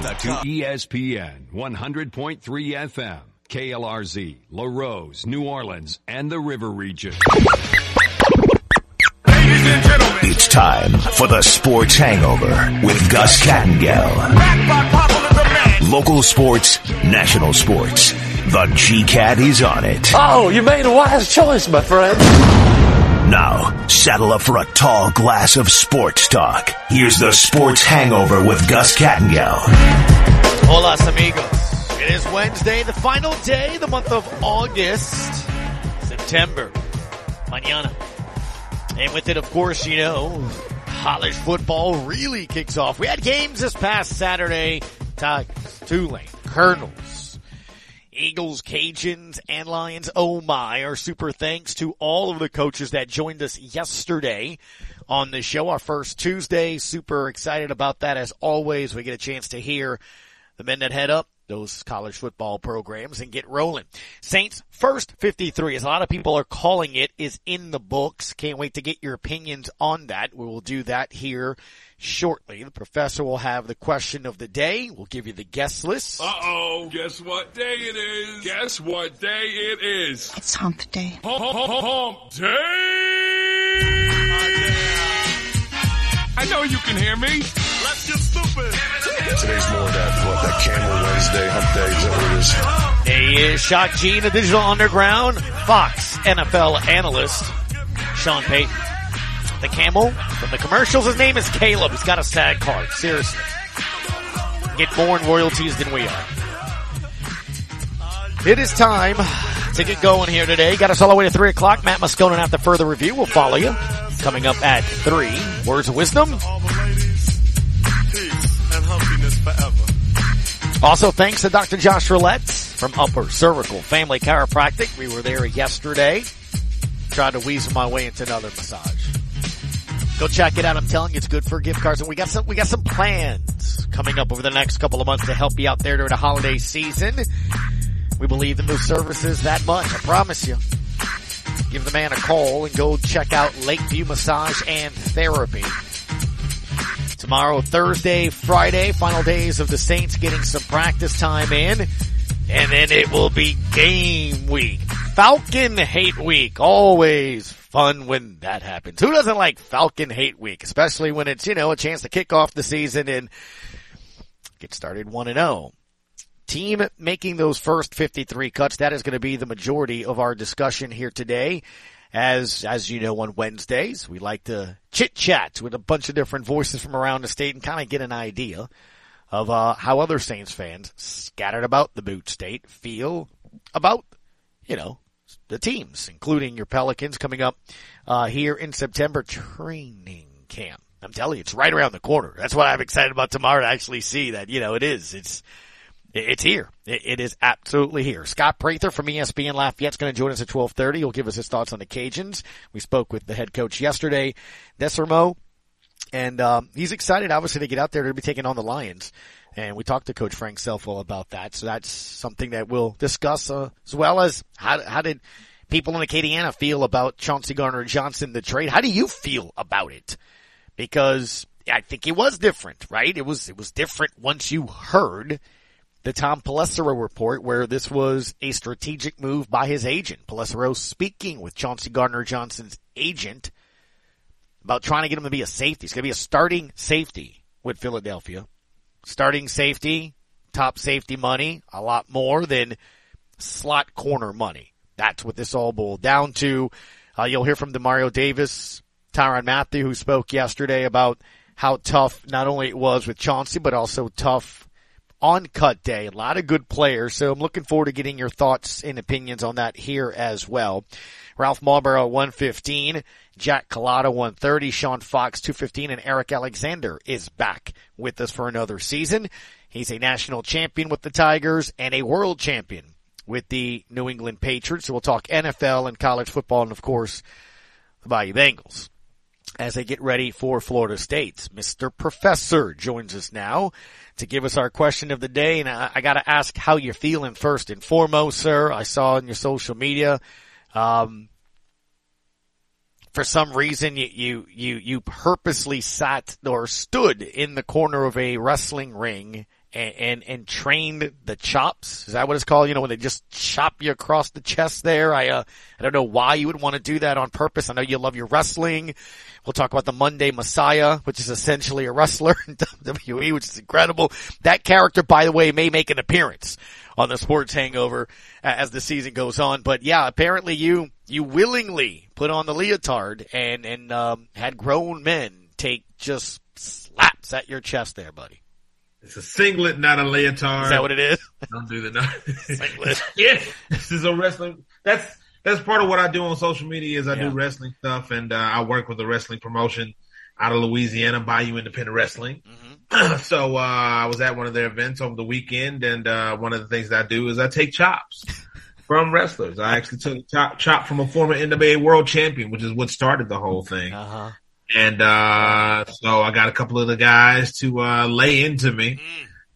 to ESPN 100.3 FM, KLRZ, La Rose, New Orleans, and the River Region. Ladies and gentlemen, It's time for the Sports Hangover with Gus Kattengell. Local sports, national sports. The GCAT is on it. Oh, you made a wise choice, my friend. Now, saddle up for a tall glass of sports talk. Here's the Sports Hangover with Gus Kattengell. Hola, amigos. It is Wednesday, the final day, the month of August, September. Mañana. And with it, of course, you know, college football really kicks off. We had games this past Saturday. Tigers, Tulane, Colonels, Eagles, Cajuns, and Lions. Oh my, our super thanks to all of the coaches that joined us yesterday on the show. Our first Tuesday. Super excited about that as always. We get a chance to hear the men that head up those college football programs and get rolling. Saints first 53, as a lot of people are calling it, is in the books. Can't wait to get your opinions on that. We will do that here shortly. The professor will have the question of the day. We'll give you the guest list. Uh oh. Guess what day it is? Guess what day it is? It's hump day. Hump, hump, hump, hump day! I know you can hear me. Let's get stupid. Today's more that, what, that Camel Wednesday, hump day, is that what it is? He is Shock G, the digital underground, Fox NFL analyst, Sean Payton. The camel from the commercials, his name is Caleb. He's got a sad card. Seriously. Get more in royalties than we are. It is time to get going here today. Got us all the way to 3 o'clock. Matt Moscona after further review We'll follow you. Coming up at 3. Words of wisdom. Also, thanks to Dr. Josh Roulette from Upper Cervical Family Chiropractic. We were there yesterday. Tried to weasel my way into another massage. Go check it out. I'm telling you, it's good for gift cards. And we got some, we got some plans coming up over the next couple of months to help you out there during the holiday season. We believe in those services that much. I promise you. Give the man a call and go check out Lakeview Massage and Therapy. Tomorrow, Thursday, Friday, final days of the Saints getting some practice time in. And then it will be game week. Falcon hate week. Always fun when that happens. Who doesn't like Falcon hate week? Especially when it's, you know, a chance to kick off the season and get started 1 and 0. Team making those first 53 cuts. That is going to be the majority of our discussion here today. As, as you know, on Wednesdays, we like to chit chat with a bunch of different voices from around the state and kind of get an idea of, uh, how other Saints fans scattered about the boot state feel about, you know, the teams, including your Pelicans coming up, uh, here in September training camp. I'm telling you, it's right around the corner. That's what I'm excited about tomorrow to actually see that, you know, it is. It's, it's here. It is absolutely here. Scott Prather from ESPN Lafayette's going to join us at 1230. He'll give us his thoughts on the Cajuns. We spoke with the head coach yesterday, Desormeaux, and um, he's excited, obviously, to get out there to be taking on the Lions. And we talked to Coach Frank Selfwell about that. So that's something that we'll discuss, uh, as well as how, how did people in Acadiana feel about Chauncey Gardner Johnson, the trade? How do you feel about it? Because I think it was different, right? It was, it was different once you heard the Tom Pelissero report where this was a strategic move by his agent. Pelissero speaking with Chauncey Gardner Johnson's agent about trying to get him to be a safety. He's going to be a starting safety with Philadelphia. Starting safety, top safety money, a lot more than slot corner money. That's what this all boiled down to. Uh, you'll hear from Demario Davis, Tyrann Mathieu, who spoke yesterday about how tough not only it was with Chauncey, but also tough on cut day. A lot of good players. So I'm looking forward to getting your thoughts and opinions on that here as well. Ralph Marlboro 115, Jack Collada 130, Sean Fox 215, and Eric Alexander is back with us for another season. He's a national champion with the Tigers and a world champion with the New England Patriots. So we'll talk NFL and college football and of course the Bayou Bengals as they get ready for Florida State. Mr. Professor joins us now to give us our question of the day. And I, I got to ask how you're feeling first and foremost, sir. I saw on your social media, um, for some reason you, you, you, you purposely sat or stood in the corner of a wrestling ring and, and, and trained the chops. Is that what it's called? You know, when they just chop you across the chest there. I, uh, I don't know why you would want to do that on purpose. I know you love your wrestling. We'll talk about the Monday Messiah, which is essentially a wrestler in WWE, which is incredible. That character, by the way, may make an appearance on the sports hangover as the season goes on. But yeah, apparently you, you willingly put on the leotard and, and, um, had grown men take just slaps at your chest there, buddy. It's a singlet, not a leotard. Is that what it is? Don't do the no. Singlet. yeah, this is a wrestling. That's that's part of what I do on social media. Is I Yeah. do wrestling stuff, and uh, I work with a wrestling promotion out of Louisiana, Bayou Independent Wrestling. Mm-hmm. so uh, I was at one of their events over the weekend, and uh, one of the things that I do is I take chops from wrestlers. I actually took a chop, chop from a former NWA World Champion, which is what started the whole thing. Uh huh. And uh, so I got a couple of the guys to uh, lay into me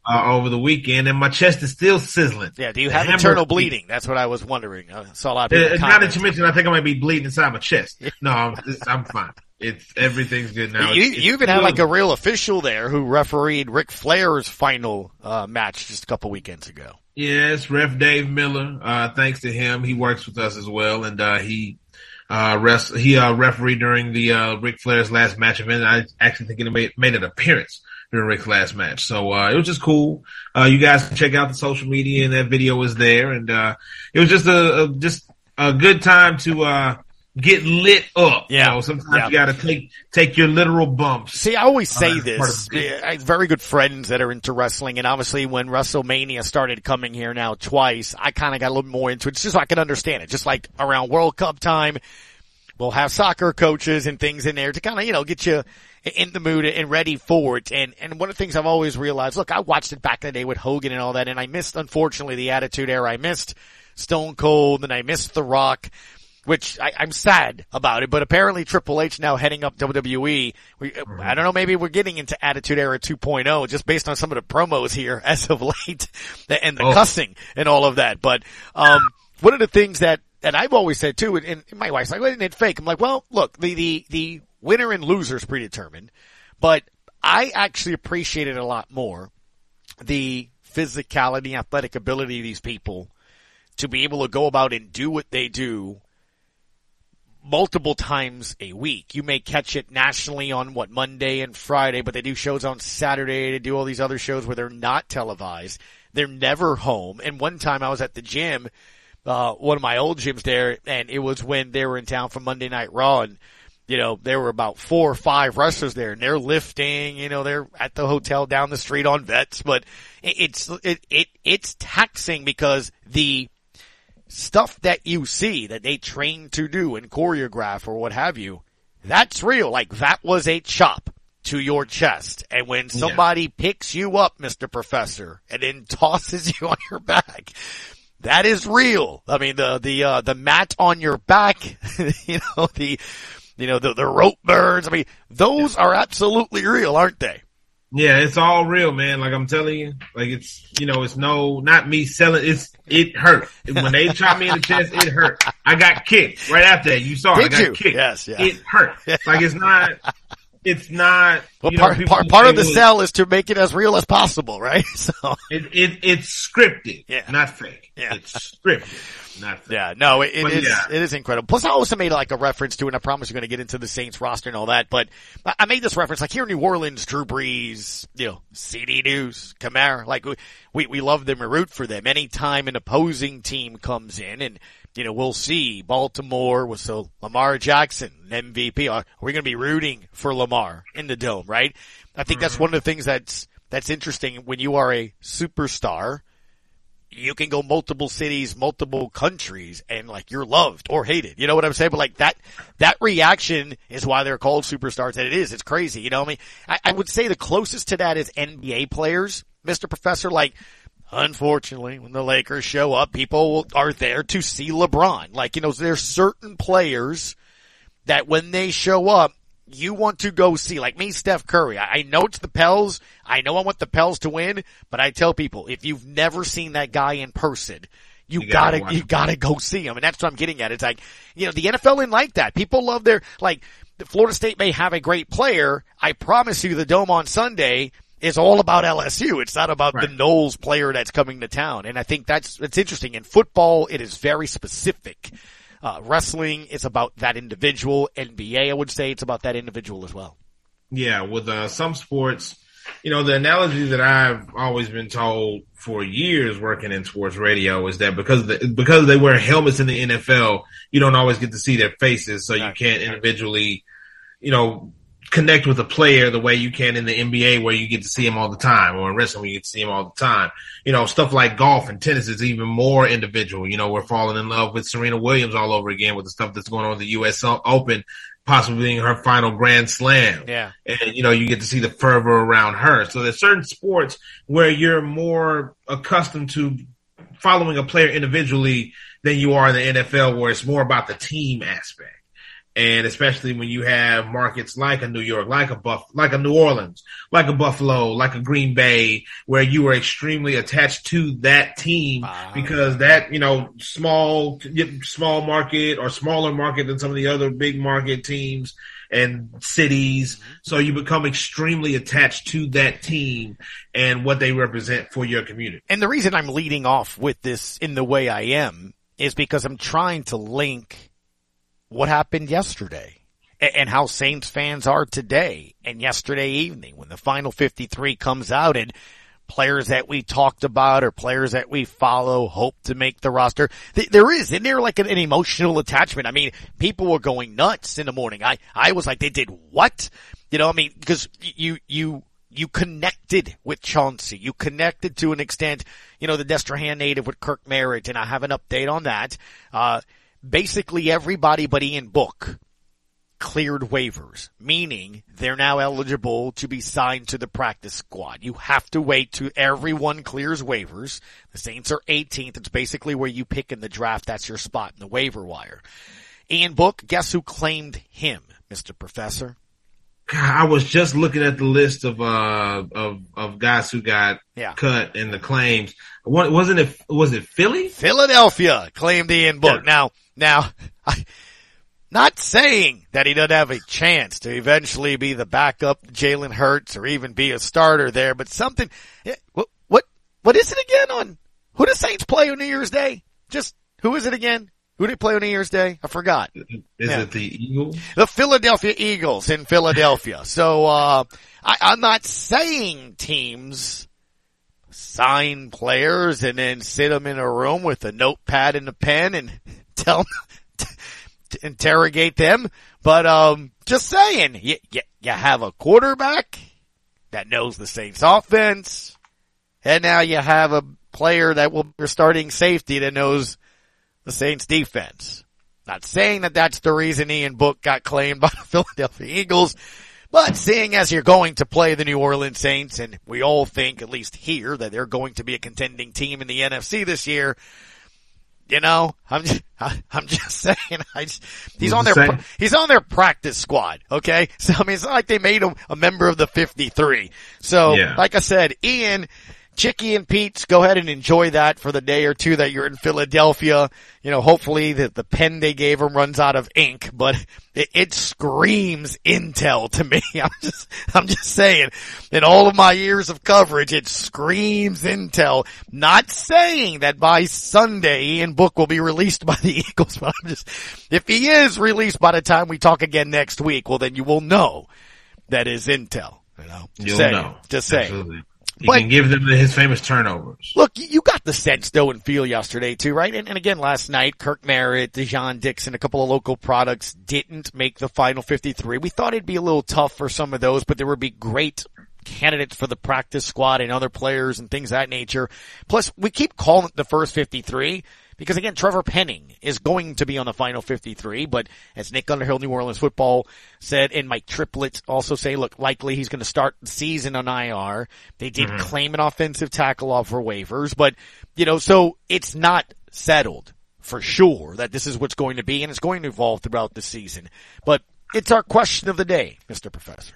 uh, over the weekend, and my chest is still sizzling. Yeah. Do you The have internal bleeding? That's what I was wondering. I saw a lot of Uh, people. now that you mentioned, I think I might be bleeding inside my chest. No, I'm, I'm fine. It's everything's good now. You, It's- you even had like a real official there who refereed Ric Flair's final uh, match just a couple weekends ago. Yes, Ref Dave Miller. Uh, thanks to him, he works with us as well, and uh, he uh, rest, he uh, refereed during the uh, Ric Flair's last match event. I actually think he made made an appearance during Rick's last match, so uh, it was just cool. Uh, you guys can check out the social media, and that video is there, and uh, it was just a, a just a good time to uh, get lit up. Yeah. you know, sometimes Yeah. you got to take take your literal bumps. See, I always say Uh, this. I have very good friends that are into wrestling, and obviously when WrestleMania started coming here now twice, I kind of got a little more into it, just so I can understand it. Just like around World Cup time, we'll have soccer coaches and things in there to kind of, you know, get you in the mood and ready for it. And, and one of the things I've always realized, look, I watched it back in the day with Hogan and all that, and I missed, unfortunately, the Attitude Era. I missed Stone Cold, and I missed The Rock which I, I'm sad about it, but apparently Triple H now heading up WWE. We, I don't know, maybe we're getting into Attitude Era 2.0 just based on some of the promos here as of late and the Oh. cussing and all of that. But, um, one of the things that, that I've always said too, and, and my wife's like, well, isn't it fake? I'm like, well, look, the, the, the winner and loser is predetermined, but I actually appreciate it a lot more. The physicality, athletic ability of these people to be able to go about and do what they do multiple times a week. You may catch it nationally on what Monday and Friday, but they do shows on Saturday. They do all these other shows where they're not televised. They're never home. And one time I was at the gym, uh, one of my old gyms there, and it was when they were in town for Monday Night Raw and you know, there were about four or five wrestlers there and they're lifting, you know, they're at the hotel down the street on vets, but it's, it, it, it's taxing because the stuff that you see that they train to do and choreograph or what have you, that's real. Like that was a chop to your chest. And when somebody picks you up, Mr. Professor, and then tosses you on your back, that is real. I mean, the, the, uh, the mat on your back, you know, the, you know, the, the rope burns. I mean, those are absolutely real, aren't they? Yeah, it's all real, man. Like I'm telling you, like it's you know, it's no not me selling. It's it hurt when they chopped me in the chest. It hurt. I got kicked right after that. You saw it. I got you? kicked. Yes, yeah. It hurt. Like it's not. It's not. Well, you know, part, part, part of the sell is to make it as real as possible, right? So, It, it it's scripted, Yeah. not fake. Yeah. It's scripted, not fake. yeah, no, it, it is, yeah. it is incredible. Plus I also made like a reference to, and I promise you're going to get into the Saints roster and all that, but I made this reference, like here in New Orleans, Drew Brees, you know, CD News, Kamara, like we, we, we love them and root for them. Anytime an opposing team comes in and, you know, we'll see Baltimore with so Lamar Jackson, MVP. Are, are we going to be rooting for Lamar in the dome, right? I think that's mm-hmm. one of the things that's, that's interesting when you are a superstar you can go multiple cities, multiple countries, and like you're loved or hated. You know what I'm saying? But like that, that reaction is why they're called superstars. And it is. It's crazy. You know what I mean? I, I would say the closest to that is NBA players, Mr. Professor. Like, unfortunately, when the Lakers show up, people are there to see LeBron. Like, you know, there's certain players that when they show up, you want to go see. Like me, Steph Curry. I, I know it's the Pels. I know I want the Pels to win, but I tell people, if you've never seen that guy in person, you, You gotta gotta, you gotta go see him. And that's what I'm getting at. It's like, you know, the NFL ain't like that. People love their, like, the Florida State may have a great player. I promise you the dome on Sunday, is all about LSU. It's not about Right. the 'Noles player that's coming to town. And I think that's, it's interesting. In football, it is very specific. Uh, wrestling is about that individual. NBA, I would say it's about that individual as well. Yeah, with uh, some sports, you know, the analogy that I've always been told for years working in sports radio is that because the, because they wear helmets in the NFL, you don't always get to see their faces, so you can't individually, you know, connect with a player the way you can in the NBA where you get to see him all the time, or in wrestling where you get to see him all the time. You know, stuff like golf and tennis is even more individual. You know, we're falling in love with Serena Williams all over again with the stuff that's going on the U.S. Open, possibly being her final Grand Slam Yeah. and you know you get to see the fervor around her. So there's certain sports where you're more accustomed to following a player individually than you are in the NFL, where it's more about the team aspect. And especially when you have markets like a New York, like a Buff, like a New Orleans, like a Buffalo, like a Green Bay, where you are extremely attached to that team Wow. because that, you know, small, small market or smaller market than some of the other big market teams and cities. Mm-hmm. So you become extremely attached to that team and what they represent for your community. And the reason I'm leading off with this in the way I am is because I'm trying to link what happened yesterday and how Saints fans are today and yesterday evening when the final 53 comes out and players that we talked about or players that we follow hope to make the roster. There is, isn't there like an, emotional attachment? I mean, people were going nuts in the morning. I, I was like, they did what? You know, I mean, because you, you, you connected with Chauncey. You connected to an extent, you know, the Destrehan native with Kirk Merritt, and I have an update on that. Uh, basically everybody but Ian Book cleared waivers, meaning they're now eligible to be signed to the practice squad. You have to wait till everyone clears waivers. The Saints are 18th. It's basically where you pick in the draft. That's your spot in the waiver wire. Ian Book, guess who claimed him, Mr. Professor? God, I was just looking at the list of uh of of guys who got Yeah. cut in the claims. What wasn't it? Was it Philly? Philadelphia claimed Ian Book. Yeah. Now, now, I, not saying that he doesn't have a chance to eventually be the backup Jalen Hurts or even be a starter there, but something, eh, what, what, what is it again on, who do Saints play on New Year's Day? Just, who is it again? Who did they play on New Year's Day? I forgot. Is Yeah. it the Eagles? The Philadelphia Eagles in Philadelphia. So, uh, I, I'm not saying teams sign players and then sit them in a room with a notepad and a pen and tell them to interrogate them. But, um, just saying, you, you, you have a quarterback that knows the Saints offense and now you have a player that will be starting safety that knows the Saints defense. Not saying that that's the reason Ian Book got claimed by the Philadelphia Eagles, but seeing as you're going to play the New Orleans Saints and we all think, at least here, that they're going to be a contending team in the NFC this year, you know, I'm just, I'm just saying, just, he's on their, Same. he's on their practice squad. Okay. So, I mean, it's not like they made him a member of the 53. So, Yeah. like I said, Ian, Chicky and Pete's, go ahead and enjoy that for the day or two that you're in Philadelphia. You know, hopefully the, the pen they gave him runs out of ink, but it, it screams intel to me. I'm just, I'm just saying, in all of my years of coverage, it screams intel. Not saying that by Sunday Ian Book will be released by the Eagles, but I'm just, if he is released by the time we talk again next week, well then you will know that is intel. You know, just You'll saying. know. Just saying. Absolutely. He But- can give them his famous turnovers. Look, you got the sense though and feel yesterday too, right? And, and again, last night, Kirk Merritt, Dai'Jean Dixon, a couple of local products didn't make the final 53. We thought it'd be a little tough for some of those, but there would be great candidates for the practice squad and other players and things of that nature. Plus, we keep calling it the first 53 because again, Trevor Penning is going to be on the final 53, but as Nick Underhill, New Orleans football said, and Mike Triplett also say, look, likely he's going to start the season on IR. They did mm-hmm. claim an offensive tackle off for waivers, but you know, so it's not settled for sure that this is what's going to be and it's going to evolve throughout the season. But it's our question of the day, Mr. Professor.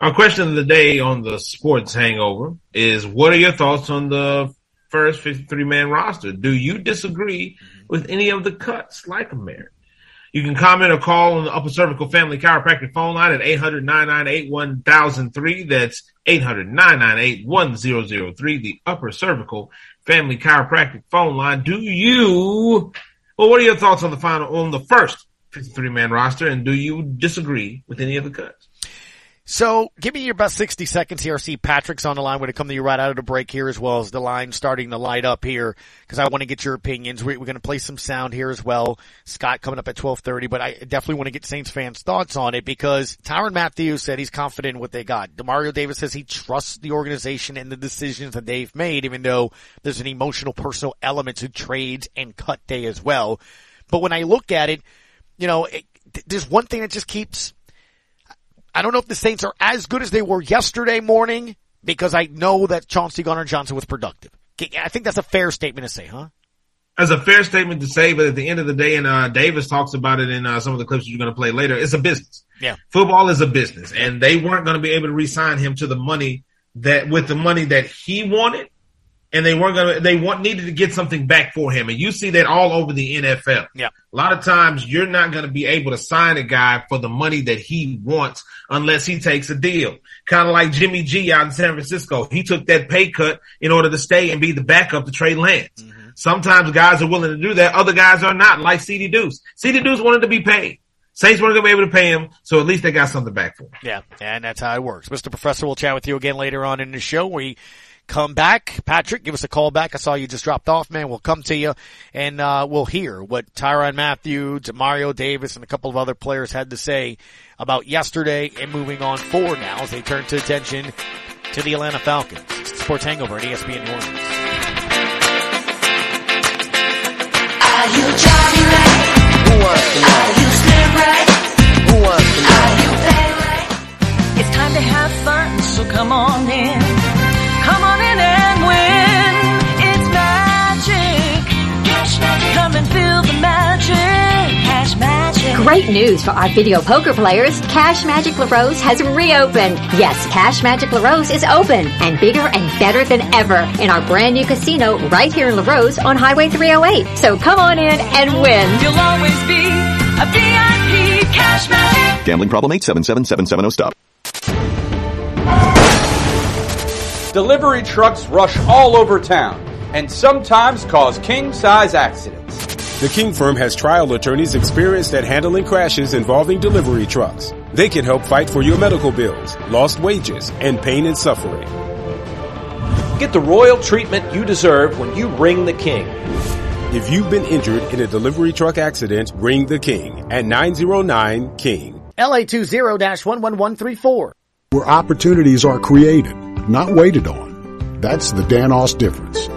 Our question of the day on the sports hangover is what are your thoughts on the first 53 man roster? Do you disagree with any of the cuts like a Merritt? You can comment or call on the Upper Cervical Family Chiropractic phone line at 800-998-1003. That's 800-998-1003, the Upper Cervical Family Chiropractic phone line. Do you, well, what are your thoughts on the final, on the first 53 man roster and do you disagree with any of the cuts? So give me your best 60 seconds here. I see Patrick's on the line. We're going to come to you right out of the break here as well as the line starting to light up here because I want to get your opinions. We're, going to play some sound here as well. Scott coming up at 1230, but I definitely want to get Saints fans thoughts on it because Tyrann Mathieu said he's confident in what they got. Demario Davis says he trusts the organization and the decisions that they've made, even though there's an emotional personal element to trades and cut day as well. But when I look at it, you know, it, there's one thing that just keeps I don't know if the Saints are as good as they were yesterday morning because I know that Chauncey Gardner Johnson was productive. I think that's a fair statement to say, huh? That's a fair statement to say, but at the end of the day, and uh, Davis talks about it in uh, some of the clips you're going to play later, it's a business. Yeah. Football is a business, and they weren't going to be able to re-sign him to the money that with the money that he wanted and they weren't gonna they want needed to get something back for him. And you see that all over the NFL. Yeah. A lot of times you're not gonna be able to sign a guy for the money that he wants unless he takes a deal. Kind of like Jimmy G out in San Francisco. He took that pay cut in order to stay and be the backup to Trey Lance. Mm-hmm. Sometimes guys are willing to do that. Other guys are not, like CD Deuce. CD Deuce wanted to be paid. Saints weren't going to be able to pay him, so at least they got something back for him. Yeah, and that's how it works. Mr. Professor, we'll chat with you again later on in the show. We come back. Patrick, give us a call back. I saw you just dropped off, man. We'll come to you and, uh, we'll hear what Tyrann Mathieu, Mario Davis, and a couple of other players had to say about yesterday and moving on forward now as they turn to attention to the Atlanta Falcons. It's the Sports Hangover at ESPN New Orleans. Are you Johnny right? Who wants to know? Are you Slim right? Who wants to know? Are you Fat right? It's time to have fun, so come on in. Come on in and win. It's magic. Cash magic. Come and feel the magic. Cash magic. Great news for our video poker players. Cash Magic LaRose has reopened. Yes, Cash Magic LaRose is open and bigger and better than ever in our brand new casino right here in LaRose on Highway 308. So come on in and win. You'll always be a VIP. Cash magic. Gambling problem 877770 stop. Delivery trucks rush all over town and sometimes cause king-size accidents. The King Firm has trial attorneys experienced at handling crashes involving delivery trucks. They can help fight for your medical bills, lost wages, and pain and suffering. Get the royal treatment you deserve when you ring the King. If you've been injured in a delivery truck accident, ring the King at 909 King. LA 20-11134. Where opportunities are created not waited on. That's the Danos difference.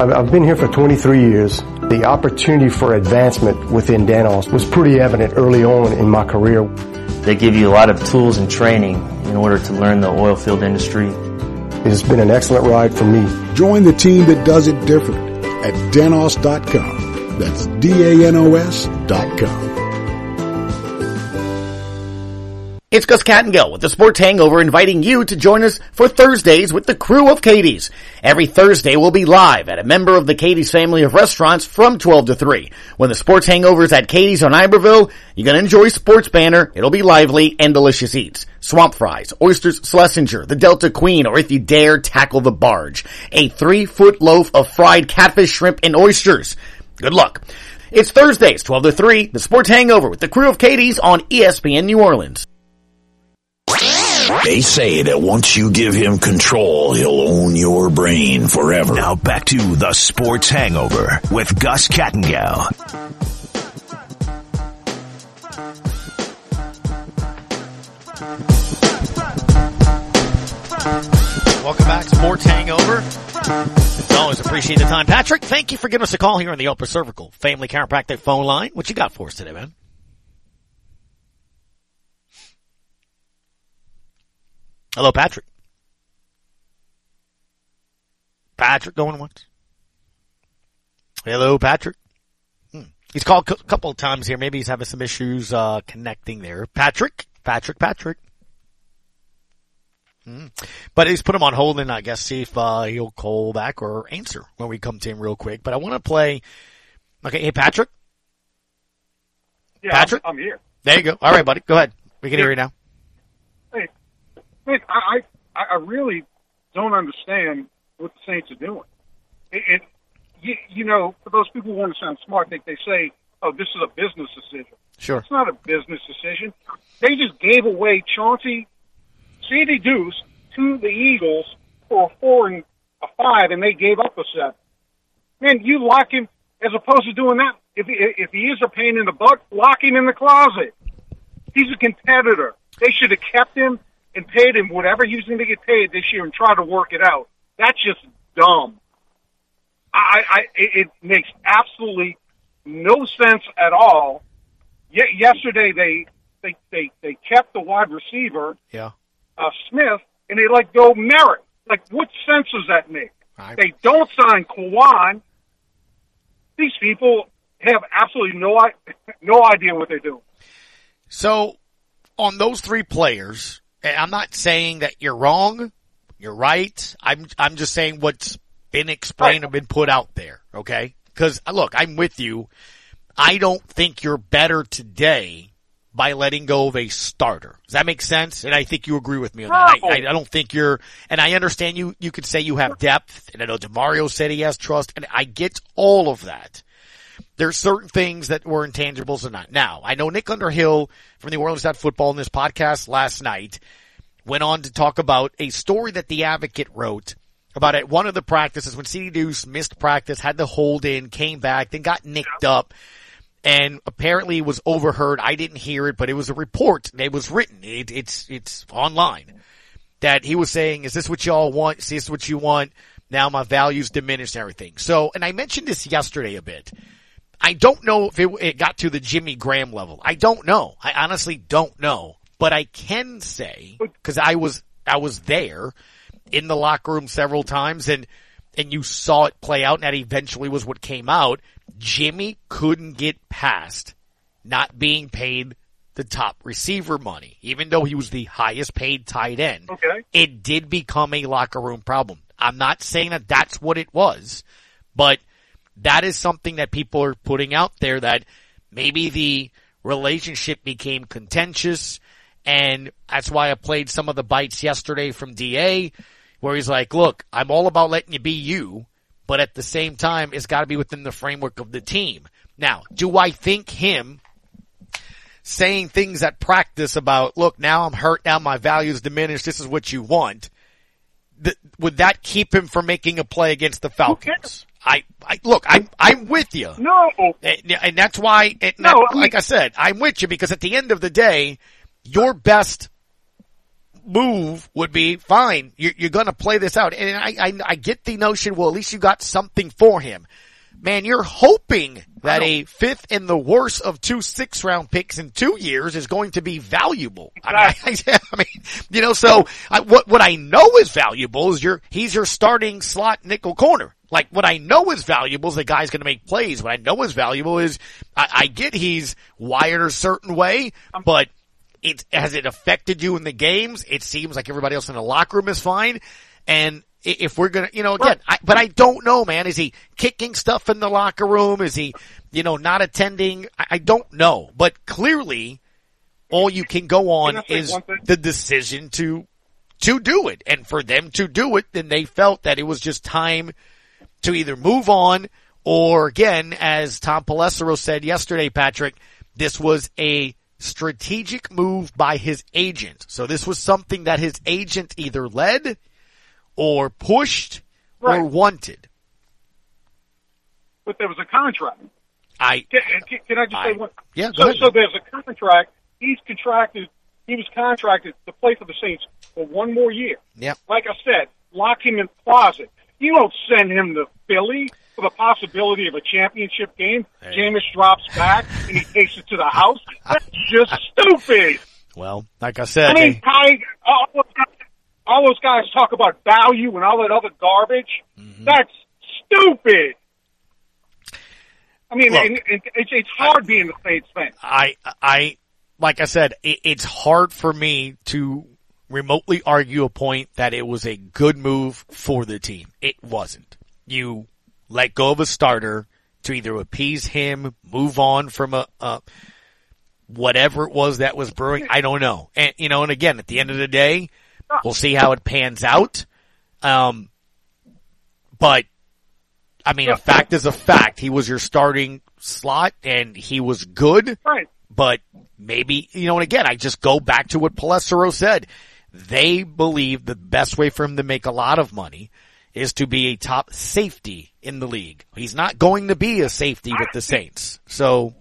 I've been here for 23 years. The opportunity for advancement within Danos was pretty evident early on in my career. They give you a lot of tools and training in order to learn the oil field industry. It's been an excellent ride for me. Join the team that does it different at danos.com. That's D-A-N-O-S dot com. It's Gus Kattengell with the Sports Hangover inviting you to join us for Thursdays with the crew of Katie's. Every Thursday we'll be live at a member of the Katie's family of restaurants from 12 to 3. When the Sports Hangover is at Katie's on Iberville, you're gonna enjoy Sports Banner, it'll be lively and delicious eats. Swamp fries, oysters Schlesinger, the Delta Queen, or if you dare, tackle the barge. A three foot loaf of fried catfish, shrimp, and oysters. Good luck. It's Thursdays, 12 to 3, the Sports Hangover with the crew of Katie's on ESPN New Orleans. They say that once you give him control, he'll own your brain forever. Now back to the Sports Hangover with Gus Kattengell. Welcome back, Sports Hangover. As always, appreciate the time. Patrick, thank you for giving us a call here on the Upper Cervical Family Chiropractic phone line. What you got for us today, man? Hello, Patrick. Patrick going once. Hello, Patrick. Hmm. He's called a couple of times here. Maybe he's having some issues uh, connecting there. Patrick, Patrick, Patrick. Hmm. But he's put him on hold and I guess see if uh, he'll call back or answer when we come to him real quick. But I want to play. Okay, hey Patrick. Yeah, Patrick? I'm, I'm here. There you go. All right, buddy. Go ahead. We can hear you now. Hey, I, I I really don't understand what the Saints are doing. It, it you, you know, for those people who want to sound smart, they they say, "Oh, this is a business decision." Sure. It's not a business decision. They just gave away Chauncey, CD Deuce to the Eagles for a four and a five, and they gave up a seven. Man, you lock him as opposed to doing that. If he, if he is a pain in the butt, lock him in the closet. He's a competitor. They should have kept him and paid him whatever he was going to get paid this year and try to work it out. That's just dumb. I, I it, makes absolutely no sense at all. Ye- yesterday they they they they kept the wide receiver Yeah. uh, Smith and they let go Merritt. Like, what sense does that make? They don't sign Kwan. These people have absolutely no i- no idea what they're doing. So, on those three players, and I'm not saying that you're wrong, you're right. I'm I'm just saying what's been explained and been put out there. Okay, because uh, look, I'm with you. I don't think you're better today by letting go of a starter. Does that make sense? And I think you agree with me on that. I, I don't think you're, and I understand you, you could say you have depth, and I know DeMario said he has trust, and I get all of that. There's certain things that were intangibles or not. Now, I know Nick Underhill from the Orleans Football in this podcast last night went on to talk about a story that the Advocate wrote about at one of the practices when CD Deuce missed practice, had to hold in, came back, then got nicked up, and apparently was overheard. I didn't hear it, but it was a report. It was written. It, it's it's online that he was saying, "Is this what y'all want? Is this what you want?" Now my values diminished and everything. So, and I mentioned this yesterday a bit. I don't know if it, it got to the Jimmy Graham level. I don't know. I honestly don't know. But I can say because I was I was there in the locker room several times and and you saw it play out and that eventually was what came out. Jimmy couldn't get past not being paid the top receiver money, even though he was the highest paid tight end. Okay. It did become a locker room problem. I'm not saying that that's what it was, but that is something that people are putting out there that maybe the relationship became contentious and that's why I played some of the bites yesterday from DA where he's like, look, I'm all about letting you be you, but at the same time, it's got to be within the framework of the team. Now, do I think him saying things at practice about, look, now I'm hurt, now my values diminished, this is what you want, th- would that keep him from making a play against the Falcons? I, I look, I'm I'm with you. No, and, and that's why. And No, that- I mean- like I said, I'm with you because at the end of the day, your best move would be fine. You're, you're going to play this out, and I, I I get the notion. Well, at least you got something for him. Man, you're hoping that a fifth and the worst of two six round picks in two years is going to be valuable. I mean, I, I mean, you know, so I, what what I know is valuable is your he's your starting slot nickel corner. Like what I know is valuable is the guy's going to make plays. What I know is valuable is I, I get he's wired a certain way, um, but it has it affected you in the games? It seems like everybody else in the locker room is fine, and if we're gonna, you know, again, I, but I don't know, man. Is he kicking stuff in the locker room? Is he, you know, not attending? I, I don't know, but clearly, all you can go on Can is the decision to to do it, and for them to do it, then they felt that it was just time to either move on or again, as Tom Pelissero said yesterday, Patrick, this was a strategic move by his agent. So this was something that his agent either led or pushed or wanted. but there was a contract. I Can, can, I just I- say one? yeah, So, so there's a contract. He's contracted. He was contracted to play for the Saints for one more year. Yep. Like I said, lock him in the closet. You don't send him to Philly for the possibility of a championship game. Jameis drops back and he takes it to the house. That's just stupid. Well, like I said, I mean, they- Ty, all, those guys, all those guys talk about value and all that other garbage. Mm-hmm. That's stupid. I mean, Look. it's, it's hard being a Saints fan. I, I, like I said, it, it's hard for me to remotely argue a point that it was a good move for the team. It wasn't. You let go of a starter to either appease him, move on from a, a whatever it was that was brewing. I don't know. And, you know, and again, at the end of the day, we'll see how it pans out. Um, but I mean, a fact is a fact. He was your starting slot and he was good. Right. But maybe, you know, and again, I just go back to what Pelissero said. They believe the best way for him to make a lot of money is to be a top safety in the league. He's not going to be a safety with the Saints. So,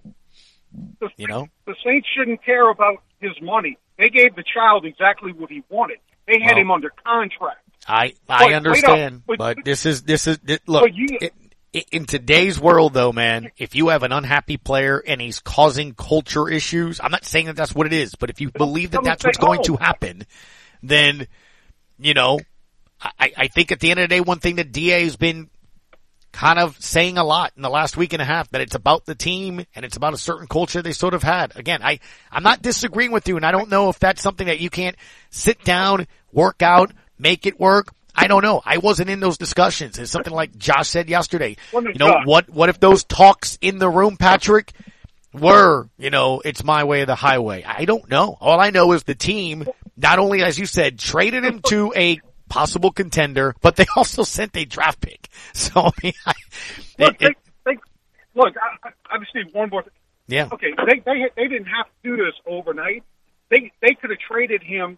you know, The Saints shouldn't care about his money. They gave the child exactly what he wanted. They had Well- him under contract. I I wait understand, but- but this is this is thi- look. You- i- i- in today's world, though, man, if you have an unhappy player and he's causing culture issues, I'm not saying that that's what it is, but if you believe that that's what's going to happen, then you know, I, I think at the end of the day, one thing that Da has been kind of saying a lot in the last week and a half that it's about the team and it's about a certain culture they sort of had. Again, I, I'm not disagreeing with you and I don't know if that's something that you can't sit down, work out, make it work. I don't know. I wasn't in those discussions. It's something like Josh said yesterday. You know, what, what if those talks in the room, Patrick, were, you know, it's my way or the highway? I don't know. All I know is the team, not only, as you said, traded him to a possible contender, but they also sent a draft pick. So, I mean, I, Look, it- they, they, look. I, I, I just need one more. Thing. yeah. Okay, they they they didn't have to do this overnight. They they could have traded him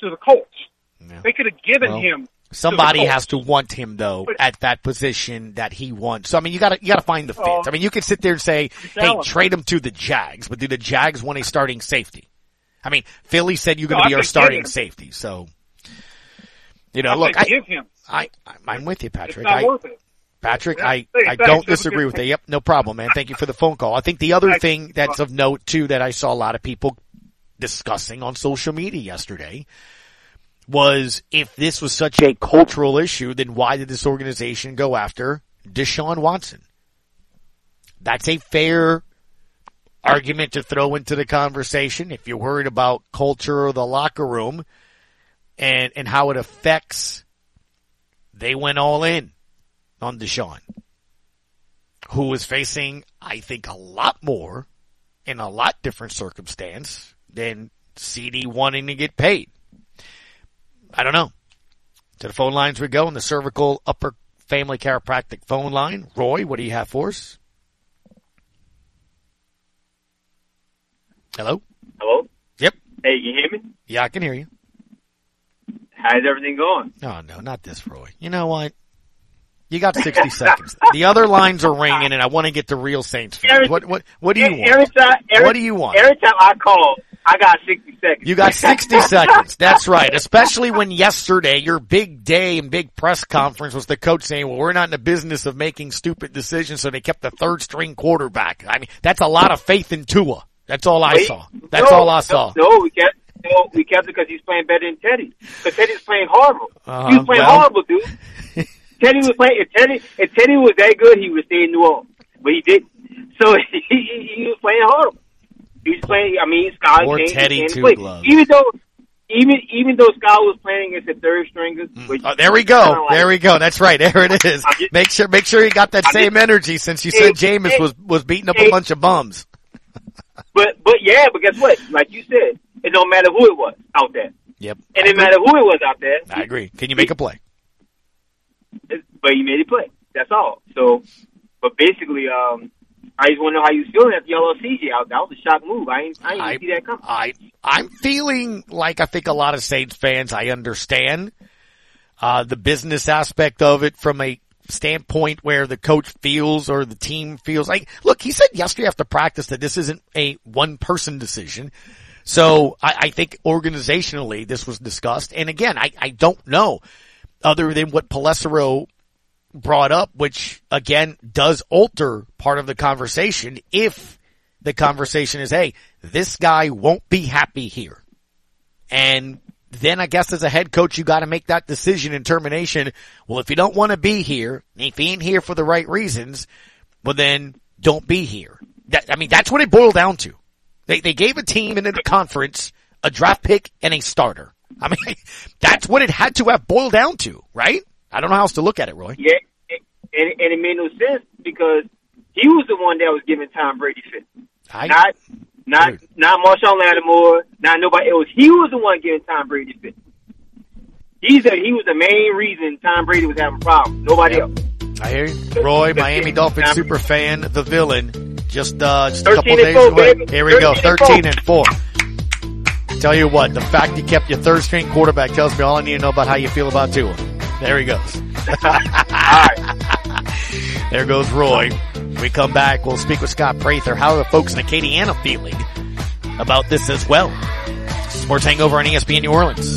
to the Colts. They could have given Well, him. to Somebody Colts. has to want him though But- at that position that he wants. So I mean, you gotta you gotta find the fit. Oh. I mean, you can sit there and say, "Hey, trade him to the Jags," but do the Jags want a starting safety? I mean, Philly said you're No, to I be our starting safety, so you know, I look, I, give him. I, I'm with you, Patrick. I. Patrick, I, I don't Have a good disagree with that. Yep, no problem, man. Thank you for the phone call. I think the other thing that's of note too that I saw a lot of people discussing on social media yesterday was if this was such a cultural issue, then why did this organization go after Deshaun Watson? That's a fair argument to throw into the conversation if you're worried about culture or the locker room and, and how it affects they went all in on Deshaun, who was facing, I think, a lot more in a lot different circumstance than CD wanting to get paid. I don't know. To the phone lines we go in the cervical upper family chiropractic phone line. Roy, what do you have for us? Hello? Hello? Yep. Hey, you hear me? Yeah, I can hear you. How's everything going? Oh no, not this Roy. You know what? You got 60 seconds. The other lines are ringing and I want to get to real Saints fans. What, what, what do you want? Every time, every, What do you want? Every time I call, I got 60 seconds. You got 60 seconds. That's right. Especially when yesterday your big day and big press conference was the coach saying, well, we're not in the business of making stupid decisions. So they kept the third string quarterback. I mean, that's a lot of faith in Tua. That's all I Wait, saw. That's no, all I saw. No, we kept, no, we kept it because he's playing better than Teddy. Because Teddy's playing horrible. Uh-huh, he was playing well- horrible, dude. Teddy was playing. If Teddy, if Teddy was that good, he would stay in New Orleans, but he didn't. So he, he, he was playing horrible. He was playing. I mean, Scott Poor changed Teddy Two play. Gloves. Even though, even even though Scott was playing against the third stringers, which Oh, there we go. like- There we go. That's right. There it is. Make sure, make sure you got that I'm same just- energy since you said Jameis hey, was, was beating up a bunch of bums. But but yeah, but guess what? Like you said, it don't matter who it was out there, Yep. and it matter who it was out there. I agree. Can you make a play? But he made a play. That's all. So, but basically, um, I just want to know how you feeling after y'all lost CJ. That was a shock move. I ain't I ain't I- see that coming. I I'm feeling like I think a lot of Saints fans. I understand uh, the business aspect of it from a standpoint where the coach feels or the team feels like. Look, he said yesterday after practice that this isn't a one person decision. So I, I think organizationally this was discussed. And again, I, I don't know other than what Pelissero brought up, which again does alter part of the conversation if the conversation is, hey, this guy won't be happy here. And then I guess as a head coach, you got to make that decision and termination. Well, if you don't want to be here, if you ain't here for the right reasons, well then don't be here. That, I mean, that's what it boiled down to. They, they gave a team in the conference a draft pick and a starter. I mean, that's what it had to have boiled down to, right? I don't know how else to look at it, Roy. Yeah, and, and it made no sense because he was the one that was giving Tom Brady fit, I, not Not not Marshon Lattimore. Not nobody. Was he was the one giving Tom Brady fit. He's a, he was the main reason Tom Brady was having problems. Nobody else. I hear you. Roy, Miami Dolphins super fan, the villain. Just uh, just a couple days four, away. baby. Here we go, 13 and 13 and four. Tell you what, the fact you kept your third string quarterback tells me all I need to know about how you feel about Tua. There he goes. There goes Roy. We come back, we'll speak with Scott Prather. How are the folks in Acadiana feeling about this as well? Sports Hangover on ESPN New Orleans.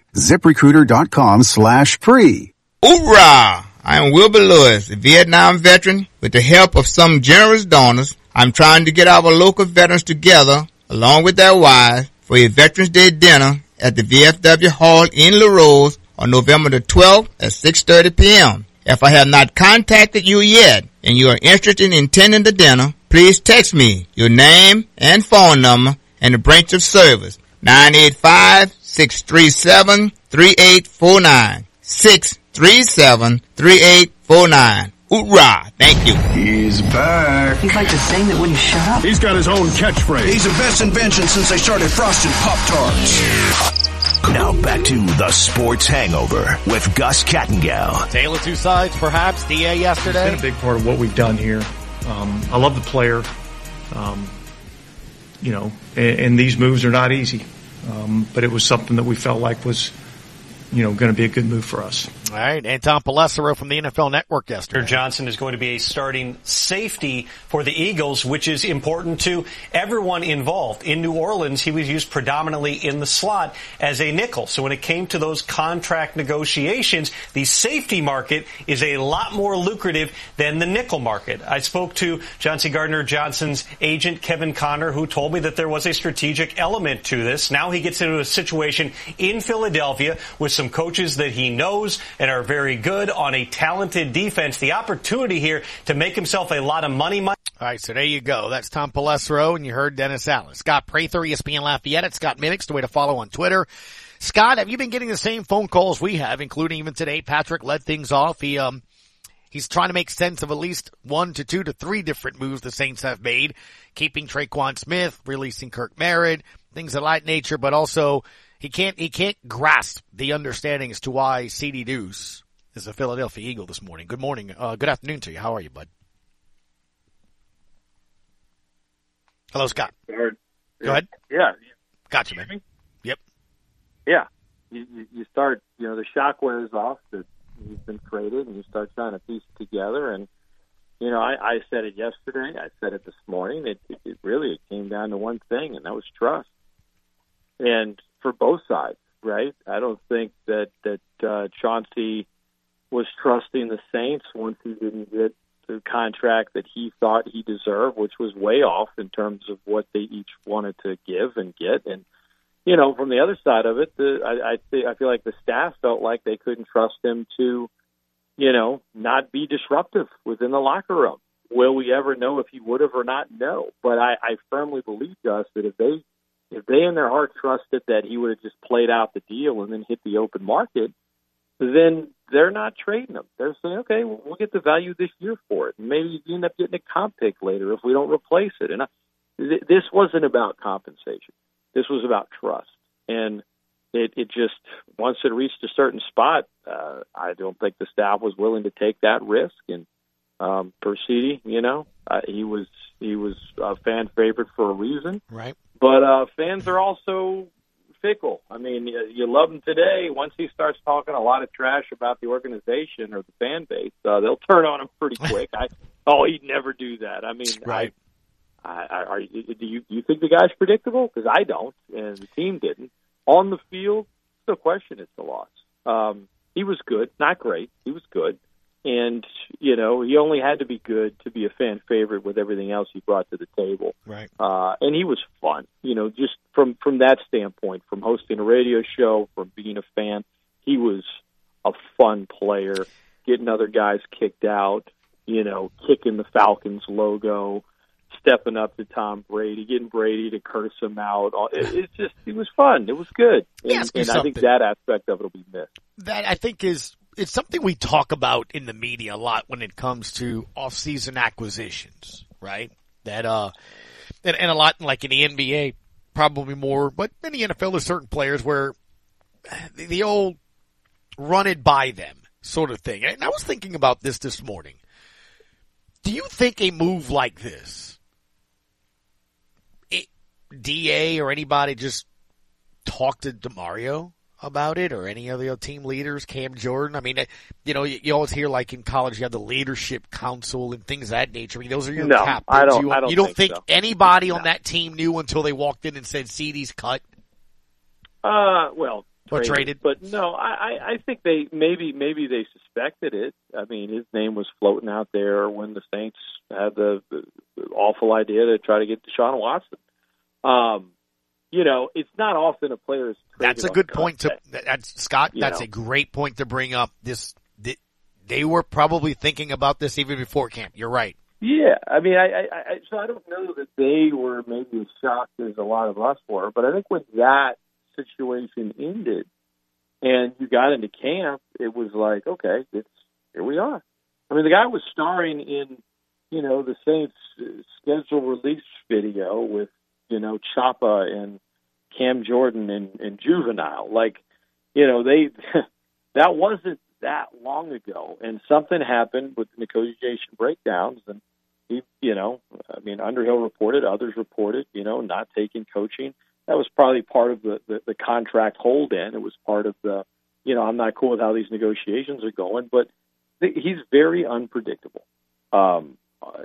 ziprecruiter.com slash free. Hoorah! I am Wilbur Lewis, a Vietnam veteran. With the help of some generous donors, I'm trying to get our local veterans together, along with their wives, for a Veterans Day dinner at the VFW Hall in La Rose on November the 12th at 6.30 p.m. If I have not contacted you yet and you are interested in attending the dinner, please text me your name and phone number and the branch of service. 985-637-3849. 637-3849. Hoorah! Thank you. He's back. He'd like the sing that wouldn't shut up. He's got his own catchphrase. He's the best invention since they started frosted Pop Tarts. Now back to the Sports Hangover with Gus Kattengell. Tale of two sides, perhaps. DA yesterday. It's been a big part of what we've done here. Um, I love the player. Um, you know, and, and, these moves are not easy. Um, but it was something that we felt like was, you know, going to be a good move for us. All right, and Tom Pelissero from the NFL Network yesterday. Johnson is going to be a starting safety for the Eagles, which is important to everyone involved. In New Orleans, he was used predominantly in the slot as a nickel. So when it came to those contract negotiations, the safety market is a lot more lucrative than the nickel market. I spoke to Chauncey Gardner-Johnson's agent, Kevin Connor, who told me that there was a strategic element to this. Now he gets into a situation in Philadelphia with some coaches that he knows and are very good on a talented defense. The opportunity here to make himself a lot of money. All right, so there you go. That's Tom Pelissero, and you heard Dennis Allen. Scott Prather, ESPN Lafayette at Scott Minix, the way to follow on Twitter. Scott, have you been getting the same phone calls we have, including even today? Patrick led things off. He, um, he's trying to make sense of at least one to two to three different moves the Saints have made, keeping Tre'Quan Smith, releasing Kirk Merritt, things of that nature, but also he can't he can't grasp the understanding as to why CD Deuce is a Philadelphia Eagle this morning. Good morning, uh, good afternoon to you. How are you, bud? Hello, Scott. Heard. Go ahead. Yeah. Gotcha, man. Yep. Yeah. You, you start, you know, the shock wears off that he's been traded, and you start trying to piece it together. And you know, I, I said it yesterday. I said it this morning. It, it, it really it came down to one thing, and that was trust. And for both sides, right? I don't think that that uh, Chauncey was trusting the Saints once he didn't get the contract that he thought he deserved, which was way off in terms of what they each wanted to give and get. And you know, from the other side of it, the, I I, th- I feel like the staff felt like they couldn't trust him to, you know, not be disruptive within the locker room. Will we ever know if he would have or not? No, but I, I firmly believe Gus that if they if they in their heart trusted that he would have just played out the deal and then hit the open market, then they're not trading him. They're saying, okay, well, get the value this year for it. And maybe you end up getting a comp pick later if we don't replace it. And I, th- this wasn't about compensation. This was about trust. And it, it just, once it reached a certain spot, uh, I don't think the staff was willing to take that risk. And um, Ursidy, you know, uh, he was he was a fan favorite for a reason. Right. But uh, fans are also fickle. I mean, you, you love him today. Once he starts talking a lot of trash about the organization or the fan base, uh, they'll turn on him pretty quick. I oh, he'd never do that. I mean, right. I, I, are you, do you do you think the guy's predictable? Because I don't, and the team didn't. On the field, no question, it's a loss. Um, he was good, not great. He was good and you know he only had to be good to be a fan favorite with everything else he brought to the table. Right. Uh, and he was fun, you know, just from from that standpoint, from hosting a radio show, from being a fan, he was a fun player, getting other guys kicked out, you know, kicking the Falcons logo, stepping up to Tom Brady, getting Brady to curse him out. It, it's just it was fun. It was good, and, and I think that aspect of it will be missed. That I think is it's something we talk about in the media a lot when it comes to off-season acquisitions, right? That uh, and, and a lot like in the NBA, probably more, but in the NFL, there's certain players where the, the old run it by them sort of thing. And I was thinking about this this morning. Do you think a move like this, it, DA or anybody just talk to Demario about it or any of the team leaders, Cam Jordan? I mean, you know, you, you, always hear like in college you have the leadership council and things of that nature. I mean, those are your no, captains. I don't, you, I don't you don't think, think, so. anybody no. on that team knew until they walked in and said, "CD's cut." Uh, well, or traded, but no, I, I think they maybe maybe they suspected it. I mean, his name was floating out there when the Saints had the, the, the awful idea to try to get Deshaun Watson. Um, you know, it's not often a player is. That's a good point to that's Scott. That's know. a great point to bring up. This they were probably thinking about this even before camp. You're right. Yeah, I mean, I, I, I so I don't know that they were maybe as shocked as a lot of us were, but I think when that situation ended and you got into camp, it was like, okay, it's here we are. I mean, the guy was starring in, you know, the Saints uh, schedule release video with you know, Choppa and Cam Jordan and, and Juvenile. Like, you know, they that wasn't that long ago, and something happened with the negotiation breakdowns, and he, you know, I mean, Underhill reported, others reported, you know, not taking coaching. That was probably part of the the, the contract hold in. It was part of the, you know, I'm not cool with how these negotiations are going, but he's very unpredictable. Um,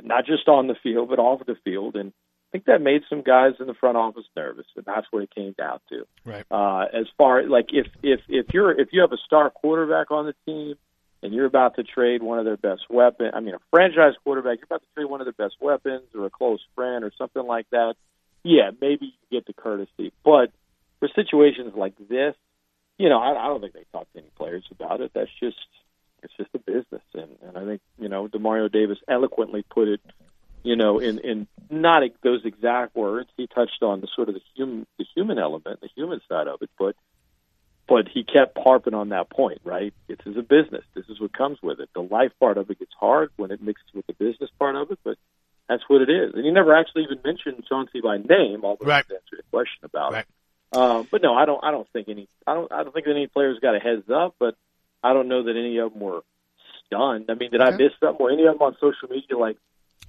not just on the field, but off the field, and I think that made some guys in the front office nervous, and that's what it came down to. Right. Uh, as far like if if if you're if you have a star quarterback on the team and you're about to trade one of their best weapons, I mean a franchise quarterback, you're about to trade one of their best weapons or a close friend or something like that. Yeah, maybe you get the courtesy, but for situations like this, you know, I, I don't think they talk to any players about it. That's just it's just a business, and and I think you know Demario Davis eloquently put it you know, in in not those exact words. He touched on the sort of the human the human element, the human side of it, but but he kept harping on that point, right? This is a business. This is what comes with it. The life part of it gets hard when it mixes with the business part of it, but that's what it is. And he never actually even mentioned Chauncey by name, although right. he answered a question about right. it. Um, but no, I don't. I don't think any. I don't. I don't think any players got a heads up, but I don't know that any of them were stunned. I mean, did okay. I miss something? Were any of them on social media like?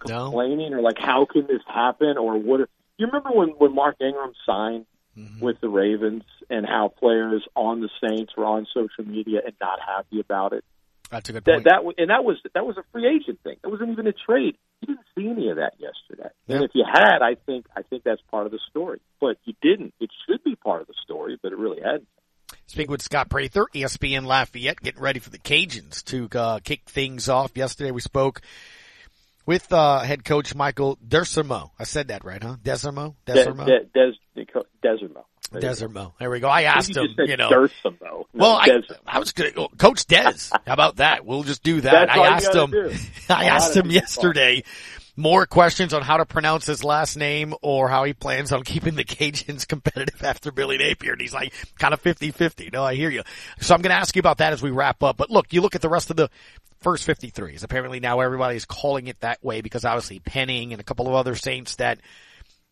No. complaining or like how can this happen or what are, you remember when when Mark Ingram signed mm-hmm. with the Ravens and how players on the Saints were on social media and not happy about it that's a good point that and that was that was a free agent thing that wasn't even a trade you didn't see any of that yesterday yeah. and if you had I think I think that's part of the story but you didn't it should be part of the story but it really hadn't Speaking with Scott Prather, ESPN Lafayette, getting ready for the Cajuns to uh, kick things off. Yesterday we spoke with uh, head coach Michael Desormeaux. I said that right, huh? Desormeaux? Desormeaux? De- De- Des- Desormeaux. There you Desert Mo. There we go. I asked you him, you know. No, Well, I. I was good. Coach Des. How about that? We'll just do that. I asked him. do. I A lot asked him yesterday more questions on how to pronounce his last name or how he plans on keeping the Cajuns competitive after Billy Napier. And he's like kind of 50-50. No, I hear you. So I'm going to ask you about that as we wrap up. But look, you look at the rest of the first 53s. Apparently now everybody's calling it that way because obviously Penning and a couple of other Saints that,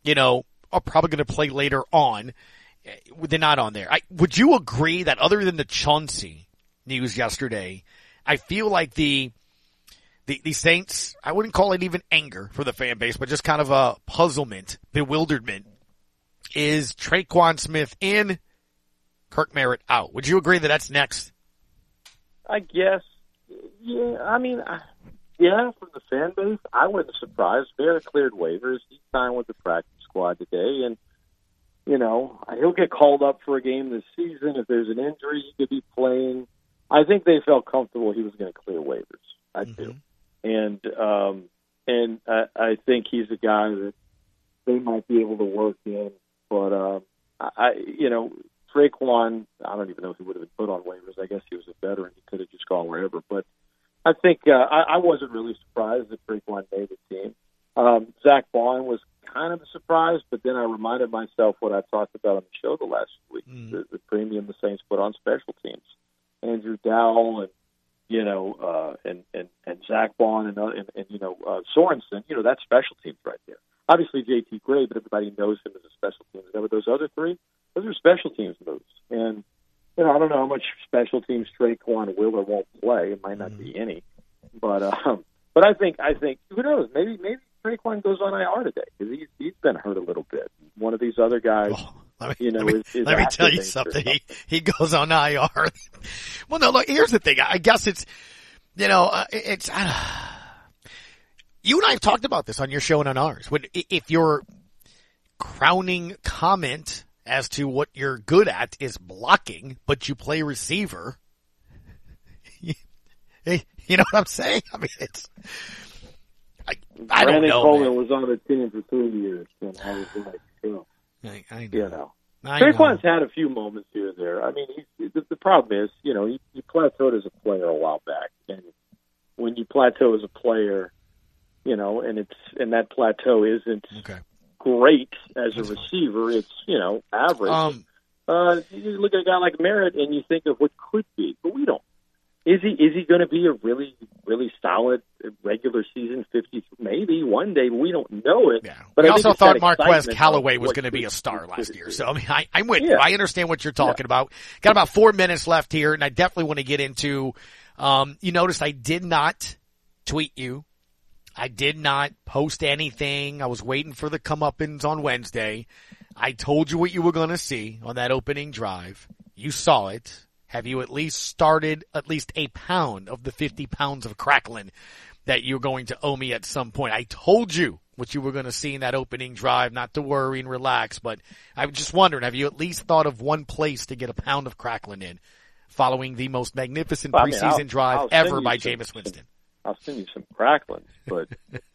you know, are probably going to play later on. eh, They're not on there. I, would you agree that other than the Chauncey news yesterday, I feel like the, the, the Saints, I wouldn't call it even anger for the fan base, but just kind of a puzzlement, bewilderment is Tre'Quan Smith in, Kirk Merritt out. Would you agree that that's next? I guess. Yeah, I mean, I, yeah, from the fan base, I wasn't surprised. Barrett cleared waivers. He signed with the practice squad today, and you know he'll get called up for a game this season. If there's an injury, he could be playing. I think they felt comfortable he was going to clear waivers. I do, and um, and I, I think he's a guy that they might be able to work in. But um, I, I, you know, Tre'Quan, I don't even know if he would have been put on waivers. I guess he was a veteran; he could have just gone wherever. But I think uh, I, I wasn't really surprised that Tre'Quan made the team. Um, Zack Baun was kind of a surprise, but then I reminded myself what I talked about on the show the last week: the, the premium the Saints put on special teams. Andrew Dowell and you know uh, and and and Zack Baun and, uh, and and you know uh, Sorensen. You know that's special teams right there. Obviously JT Gray, but everybody knows him as a special teams guy. But those other three, those are special teams moves. And you know I don't know how much special teams Tre'Quan will or won't play. It might not be any, but um, but I think I think who knows? Maybe maybe Tre'Quan goes on IR today because he's he's been hurt a little bit. One of these other guys, you know, let me, is, is let me tell you something. He, he goes on IR. well, no, look, here's the thing. I guess it's, you know, uh, it's, I don't, you and I have talked about this on your show and on ours. When, if your crowning comment as to what you're good at is blocking, but you play receiver, you know what I'm saying? I mean, it's, I, I don't Brandon know. Coleman man. was on the team for three years, and I was like, oh, I, I know. you know. I know. Had a few moments here and there. I mean, he's, the, the problem is, you know, he, he plateaued as a player a while back, and when you plateau as a player, you know, and it's and that plateau isn't great as a receiver. It's you know average. Um, uh, you look at a guy like Merritt, and you think of what could be, but we don't. Is he is he going to be a really really solid regular season fifty? Maybe one day, we don't know it. But we I also thought Marquez Callaway was going to be a star last year. So I mean, I, I'm with you. I understand what you're talking about. Got about four minutes left here, and I definitely want to get into. Um, you noticed I did not tweet you. I did not post anything. I was waiting for the comeuppance on Wednesday. I told you what you were going to see on that opening drive. You saw it. Have you at least started at least a pound of the 50 pounds of crackling that you're going to owe me at some point? I told you what you were going to see in that opening drive, not to worry and relax, but I was just wondering, have you at least thought of one place to get a pound of crackling in following the most magnificent Well, I mean, preseason I'll- drive I'll ever by Jameis Winston? I'll send you some cracklings, but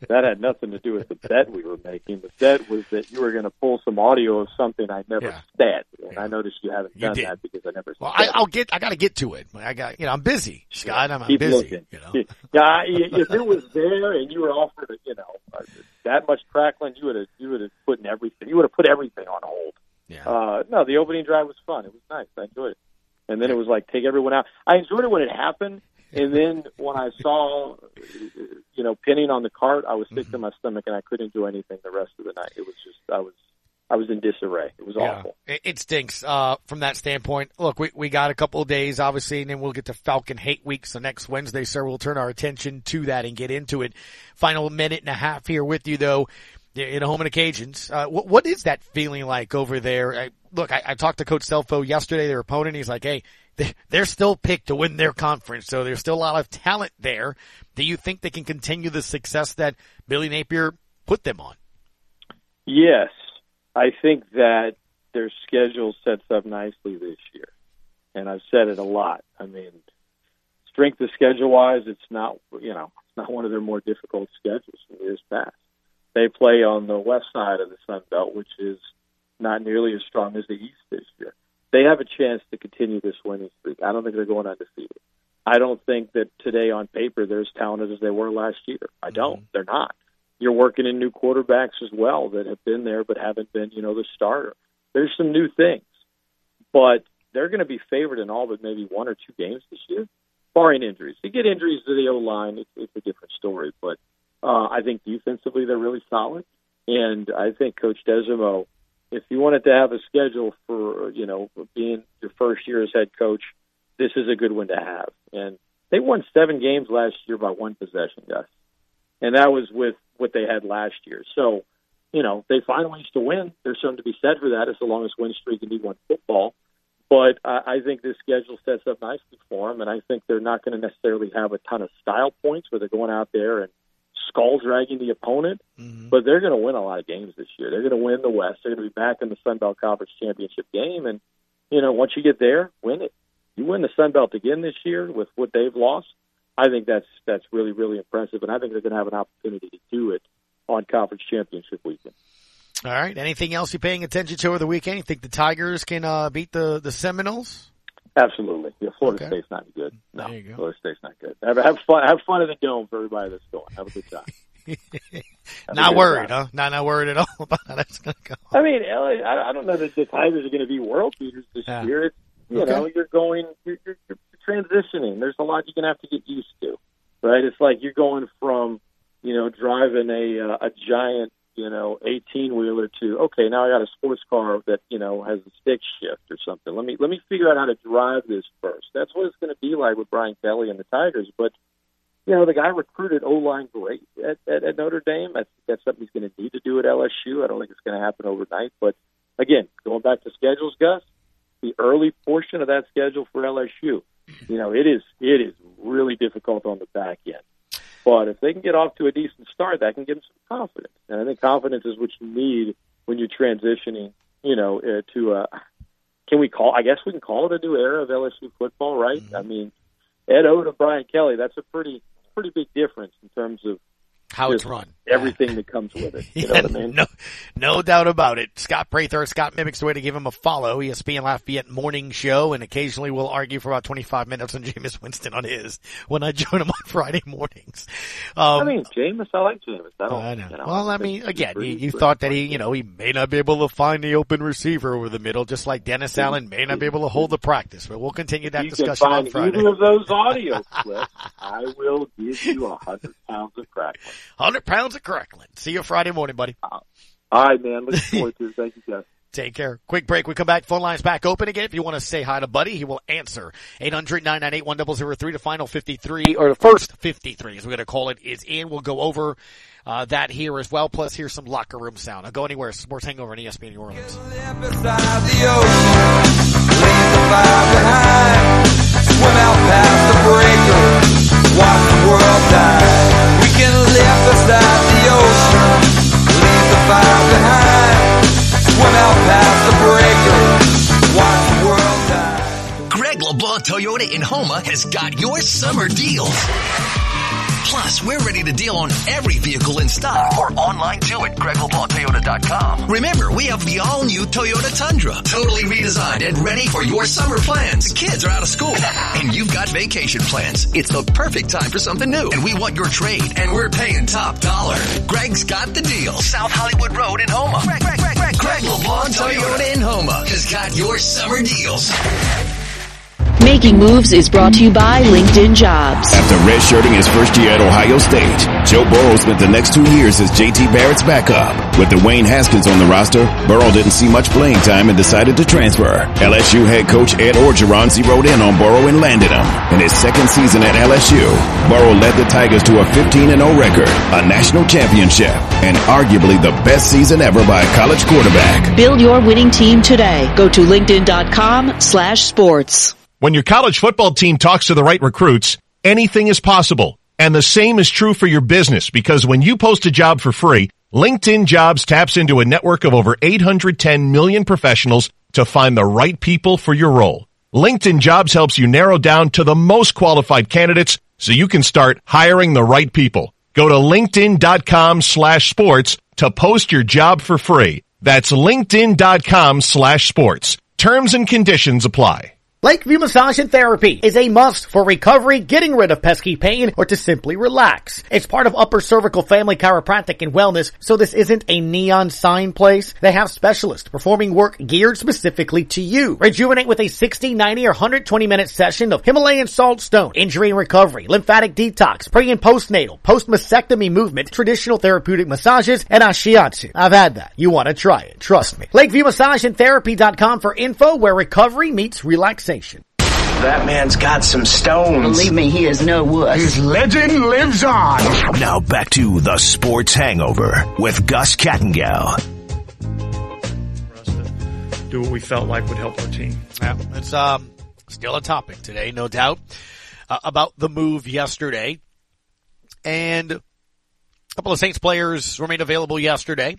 that had nothing to do with the bet we were making. The bet was that you were going to pull some audio of something I never Yeah. said, and I noticed you haven't You done did. that because I never. Well, said I, I'll get, I got to get to it. I got, you know, I'm busy, Scott. I'm, I'm busy. looking. You know, Yeah, I- if it was there and you were offered, you know, that much crackling, you would have, you would have put in everything. You would have put everything on hold. Yeah. Uh, no, the opening drive was fun. It was nice. I enjoyed it. And then it was like take everyone out. I enjoyed it when it happened. And then when I saw, you know, Penning on the cart, I was sick Mm-hmm. to my stomach and I couldn't do anything the rest of the night. It was just, I was, I was in disarray. It was Yeah. awful. It, it stinks uh, from that standpoint. Look, we we got a couple of days, obviously, and then we'll get to Falcon Hate Week. So next Wednesday, sir, we'll turn our attention to that and get into it. Final minute and a half here with you, though. In home and occasions, uh, what, what is that feeling like over there? I, look, I, I talked to Coach Scelfo yesterday, their opponent. He's like, "Hey, they're still picked to win their conference, so there's still a lot of talent there." Do you think they can continue the success that Billy Napier put them on? Yes, I think that their schedule sets up nicely this year, and I've said it a lot. I mean, strength of schedule wise, it's not you know it's not one of their more difficult schedules from years past. They play on the west side of the Sun Belt, which is not nearly as strong as the East this year. They have a chance to continue this winning streak. I don't think they're going undefeated. I don't think that today on paper they're as talented as they were last year. I don't. Mm-hmm. They're not. You're working in new quarterbacks as well that have been there but haven't been, you know, the starter. There's some new things, but they're going to be favored in all but maybe one or two games this year, barring injuries. You get injuries to the O line, it's, it's a different story. But uh, I think defensively they're really solid, and I think Coach Desormeaux, if you wanted to have a schedule for you know being your first year as head coach, this is a good one to have. And they won seven games last year by one possession, Gus, and that was with what they had last year. So, you know, they find ways to win. There's something to be said for that, as long as win streak and D1 football. But uh, I think this schedule sets up nicely for them, and I think they're not going to necessarily have a ton of style points where they're going out there and skull dragging the opponent, mm-hmm. but they're going to win a lot of games this year. They're going to win the West. They're going to be back in the Sun Belt Conference championship game, and you know once you get there, win it. You win the Sun Belt again this year with what they've lost. I think that's that's really really impressive, and I think they're going to have an opportunity to do it on Conference Championship weekend. All right. Anything else you're paying attention to over the weekend? You think the Tigers can uh, beat the the Seminoles? Absolutely. Yeah, Florida okay. State's not good. No, go. Florida State's not good. Have, have fun. Have fun in the dome for everybody that's going. Have a good time. not worried, time. huh? Not not worried at all about how that's going to go. I mean, LA, I, I don't know that the Tigers are going to be world beaters this yeah. year. It's, you okay. know, you're going, you're, you're, you're transitioning. There's a lot you're going to have to get used to, right? It's like you're going from, you know, driving a uh, a giant you know, 18 wheeler to, okay, now I got a sports car that, you know, has a stick shift or something. Let me, let me figure out how to drive this first. That's what it's going to be like with Brian Kelly and the Tigers. But, you know, the guy recruited O line great at, at, at Notre Dame. That's, that's something he's going to need to do at LSU. I don't think it's going to happen overnight. But again, going back to schedules, Gus, the early portion of that schedule for LSU, you know, it is, it is really difficult on the back end. But if they can get off to a decent start, that can give them some confidence. And I think confidence is what you need when you're transitioning, you know, uh, to a. Can we call? I guess we can call it a new era of LSU football, right? Mm-hmm. I mean, Ed O to Brian Kelly. That's a pretty, pretty big difference in terms of how it's run. Everything yeah. that comes with it. You know what I mean? No, no doubt about it. Scott Prather, Scott mimics the way to give him a follow. ESPN Lafayette morning show and occasionally we'll argue for about 25 minutes on Jameis Winston on his when I join him on Friday mornings. Um, I mean, Jameis, I like Jameis. I, I know. You know. Well, I mean, again, you, you thought that he, you know, he may not be able to find the open receiver over the middle, just like Dennis Allen may not be able to hold the practice, but we'll continue that you discussion on Friday. Either of those audio clips, I will give you a hundred pounds of crack. 100 pounds of crackling. See you Friday morning, buddy. Uh, all right, man. Looking forward to it. Thank you, Jeff. Take care. Quick break. We come back. Phone lines back open again. If you want to say hi to Buddy, he will answer. 800-998-1003. to final 53, or the first 53, as we're going to call it, is in. We'll go over uh, that here as well. Plus, here's some locker room sound. I'll go anywhere. Sports Hangover on ESPN New Orleans. Swim out past the breaker. Watch the world die. Can live beside the ocean. Leave the fire behind. Swim out past the breaker. Watch the world die. Greg LeBlanc Toyota in Houma has got your summer deals. Plus, we're ready to deal on every vehicle in stock or online too at GregLeBlancToyota.com. Remember, we have the all-new Toyota Tundra, totally redesigned and ready for your summer plans. The kids are out of school and you've got vacation plans. It's the perfect time for something new and we want your trade and we're paying top dollar. Greg's got the deal. South Hollywood Road in Houma. Greg, Greg, Greg, Greg, Greg LeBlanc Toyota in Houma has got your summer deals. Making Moves is brought to you by LinkedIn Jobs. After redshirting his first year at Ohio State, Joe Burrow spent the next two years as JT Barrett's backup. With Dwayne Haskins on the roster, Burrow didn't see much playing time and decided to transfer. LSU head coach Ed Orgeron zeroed in on Burrow and landed him. In his second season at LSU, Burrow led the Tigers to a 15-0 record, a national championship, and arguably the best season ever by a college quarterback. Build your winning team today. Go to linkedin.com slash sports. When your college football team talks to the right recruits, anything is possible. And the same is true for your business because when you post a job for free, LinkedIn Jobs taps into a network of over 810 million professionals to find the right people for your role. LinkedIn Jobs helps you narrow down to the most qualified candidates so you can start hiring the right people. Go to linkedin.com slash sports to post your job for free. That's linkedin.com slash sports. Terms and conditions apply. Lakeview Massage and Therapy is a must for recovery, getting rid of pesky pain, or to simply relax. It's part of Upper Cervical Family Chiropractic and Wellness, so this isn't a neon sign place. They have specialists performing work geared specifically to you. Rejuvenate with a 60, 90, or 120 minute session of Himalayan salt stone, injury and recovery, lymphatic detox, pre and postnatal, post-mastectomy movement, traditional therapeutic massages, and ashiatsu. I've had that. You want to try it. Trust me. LakeviewMassageandTherapy.com for info where recovery meets relaxation. That man's got some stones. Believe me, he is no wuss. His legend lives on. Now back to the Sports Hangover with Gus Kattengell. Do what we felt like would help our team. Yeah, it's um still a topic today, no doubt, uh, about the move yesterday. And a couple of Saints players remained available yesterday,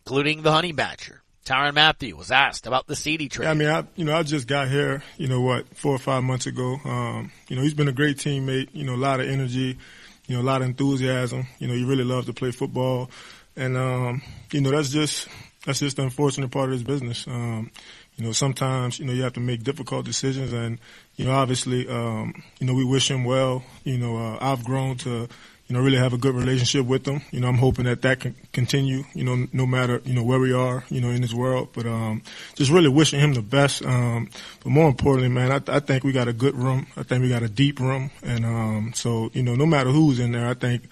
including the Honey Badger. Tyrann Mathieu was asked about the CD trade. Yeah, I mean, I you know I just got here, you know what, four or five months ago. Um, you know, he's been a great teammate. You know, a lot of energy, you know, a lot of enthusiasm. You know, he really loves to play football, and um, you know that's just that's just the unfortunate part of this business. Um, you know, sometimes you know you have to make difficult decisions, and you know, obviously, um, you know, we wish him well. You know, uh, I've grown to you know, really have a good relationship with them. You know, I'm hoping that that can continue, you know, no matter, you know, where we are, you know, in this world. But, um, just really wishing him the best. Um, but more importantly, man, I, I think we got a good room. I think we got a deep room. And, um, so, you know, no matter who's in there, I think,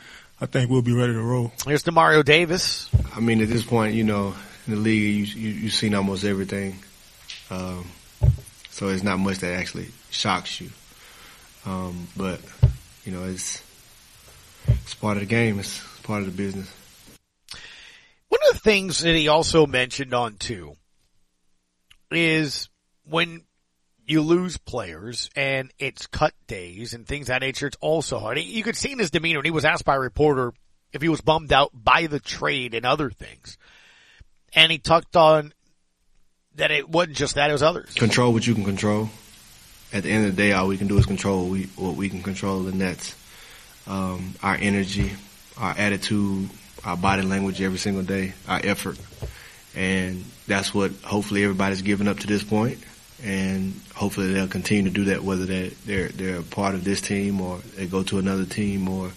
I think we'll be ready to roll. Here's Demario Davis. I mean, at this point, you know, in the league, you, you, you've seen almost everything. Um, so it's not much that actually shocks you. Um, but, you know, it's, it's part of the game. It's part of the business. One of the things that he also mentioned on too is when you lose players and it's cut days and things that nature, it's also hard. You could see in his demeanor when he was asked by a reporter if he was bummed out by the trade and other things. And he talked on that it wasn't just that, it was others. Control what you can control. At the end of the day, all we can do is control what we, what we can control, and that's um, our energy, our attitude, our body language every single day, our effort. And that's what hopefully everybody's given up to this point. And hopefully they'll continue to do that whether they're, they're, they're a part of this team or they go to another team or,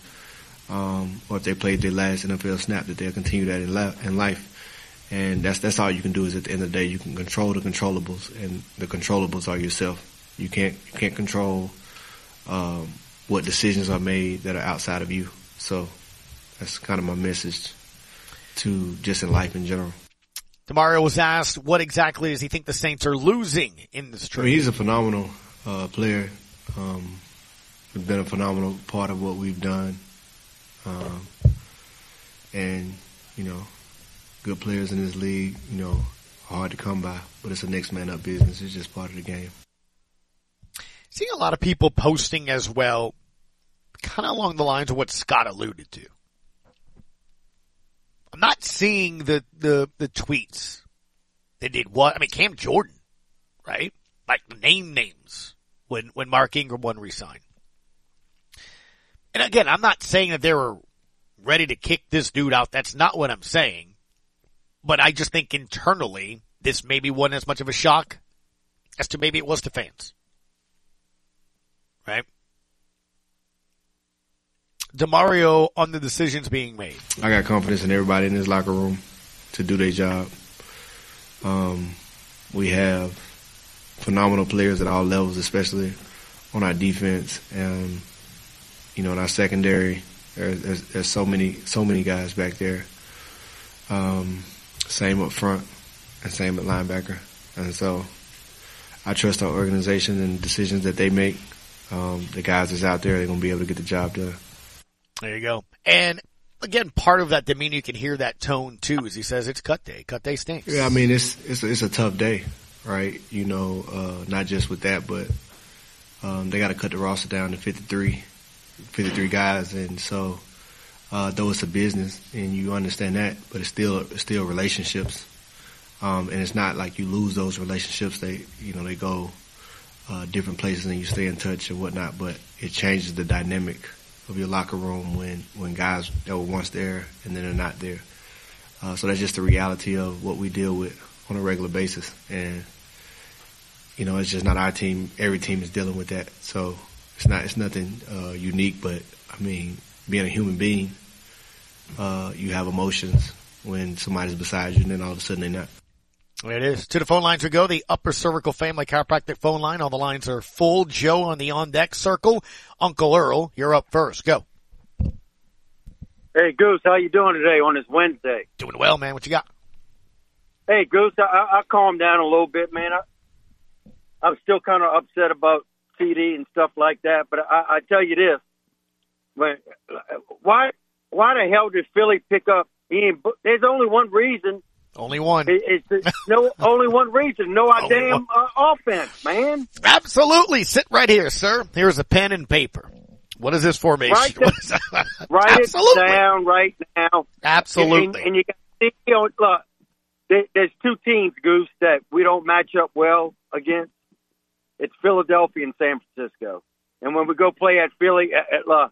um, or if they played their last NFL snap that they'll continue that in, la- in life. And that's, that's all you can do is at the end of the day, you can control the controllables and the controllables are yourself. You can't, you can't control, um, what decisions are made that are outside of you. So that's kind of my message to just in life in general. Demario was asked, what exactly does he think the Saints are losing in this trade? I mean, he's a phenomenal uh, player. Um, been a phenomenal part of what we've done. Um, and, you know, good players in this league, you know, hard to come by, but it's a next man up business. It's just part of the game seeing a lot of people posting as well, kind of along the lines of what Scott alluded to. I'm not seeing the, the, the tweets that did what, I mean, Cam Jordan, right? Like name names when, when Mark Ingram won resign. And again, I'm not saying that they were ready to kick this dude out. That's not what I'm saying. But I just think internally, this maybe wasn't as much of a shock as to maybe it was to fans right? Demario on the decisions being made. I got confidence in everybody in this locker room to do their job. Um, we have phenomenal players at all levels, especially on our defense and you know in our secondary. There's, there's, there's so many so many guys back there. Um, same up front and same at linebacker, and so I trust our organization and decisions that they make um, the guys that's out there, they're going to be able to get the job done. There you go. And again, part of that demeanor, you can hear that tone too, as he says it's cut day. Cut day stinks. Yeah, I mean, it's, it's, a, it's a tough day, right? You know, uh, not just with that, but, um, they got to cut the roster down to 53, 53 guys. And so, uh, though it's a business and you understand that, but it's still, it's still relationships. Um, and it's not like you lose those relationships. They, you know, they go, uh, different places and you stay in touch and whatnot, but it changes the dynamic of your locker room when, when guys that were once there and then they're not there. Uh, so that's just the reality of what we deal with on a regular basis. And, you know, it's just not our team. Every team is dealing with that. So it's not, it's nothing, uh, unique, but I mean, being a human being, uh, you have emotions when somebody's beside you and then all of a sudden they're not. It is. To the phone lines we go. The upper cervical family chiropractic phone line. All the lines are full. Joe on the on deck circle. Uncle Earl, you're up first. Go. Hey Goose, how you doing today on this Wednesday? Doing well, man. What you got? Hey Goose, I, I calmed down a little bit, man. I, I'm still kind of upset about CD and stuff like that, but I, I tell you this: when, why why the hell did Philly pick up Ian? There's only one reason. Only one. It, it's no only one reason. No damn uh, offense, man. Absolutely. Sit right here, sir. Here's a pen and paper. What is this formation? Write, the, write it down right now. Absolutely. And, and you got you know, look, there, there's two teams, Goose, that we don't match up well against. It's Philadelphia and San Francisco. And when we go play at Philly, at, at, uh,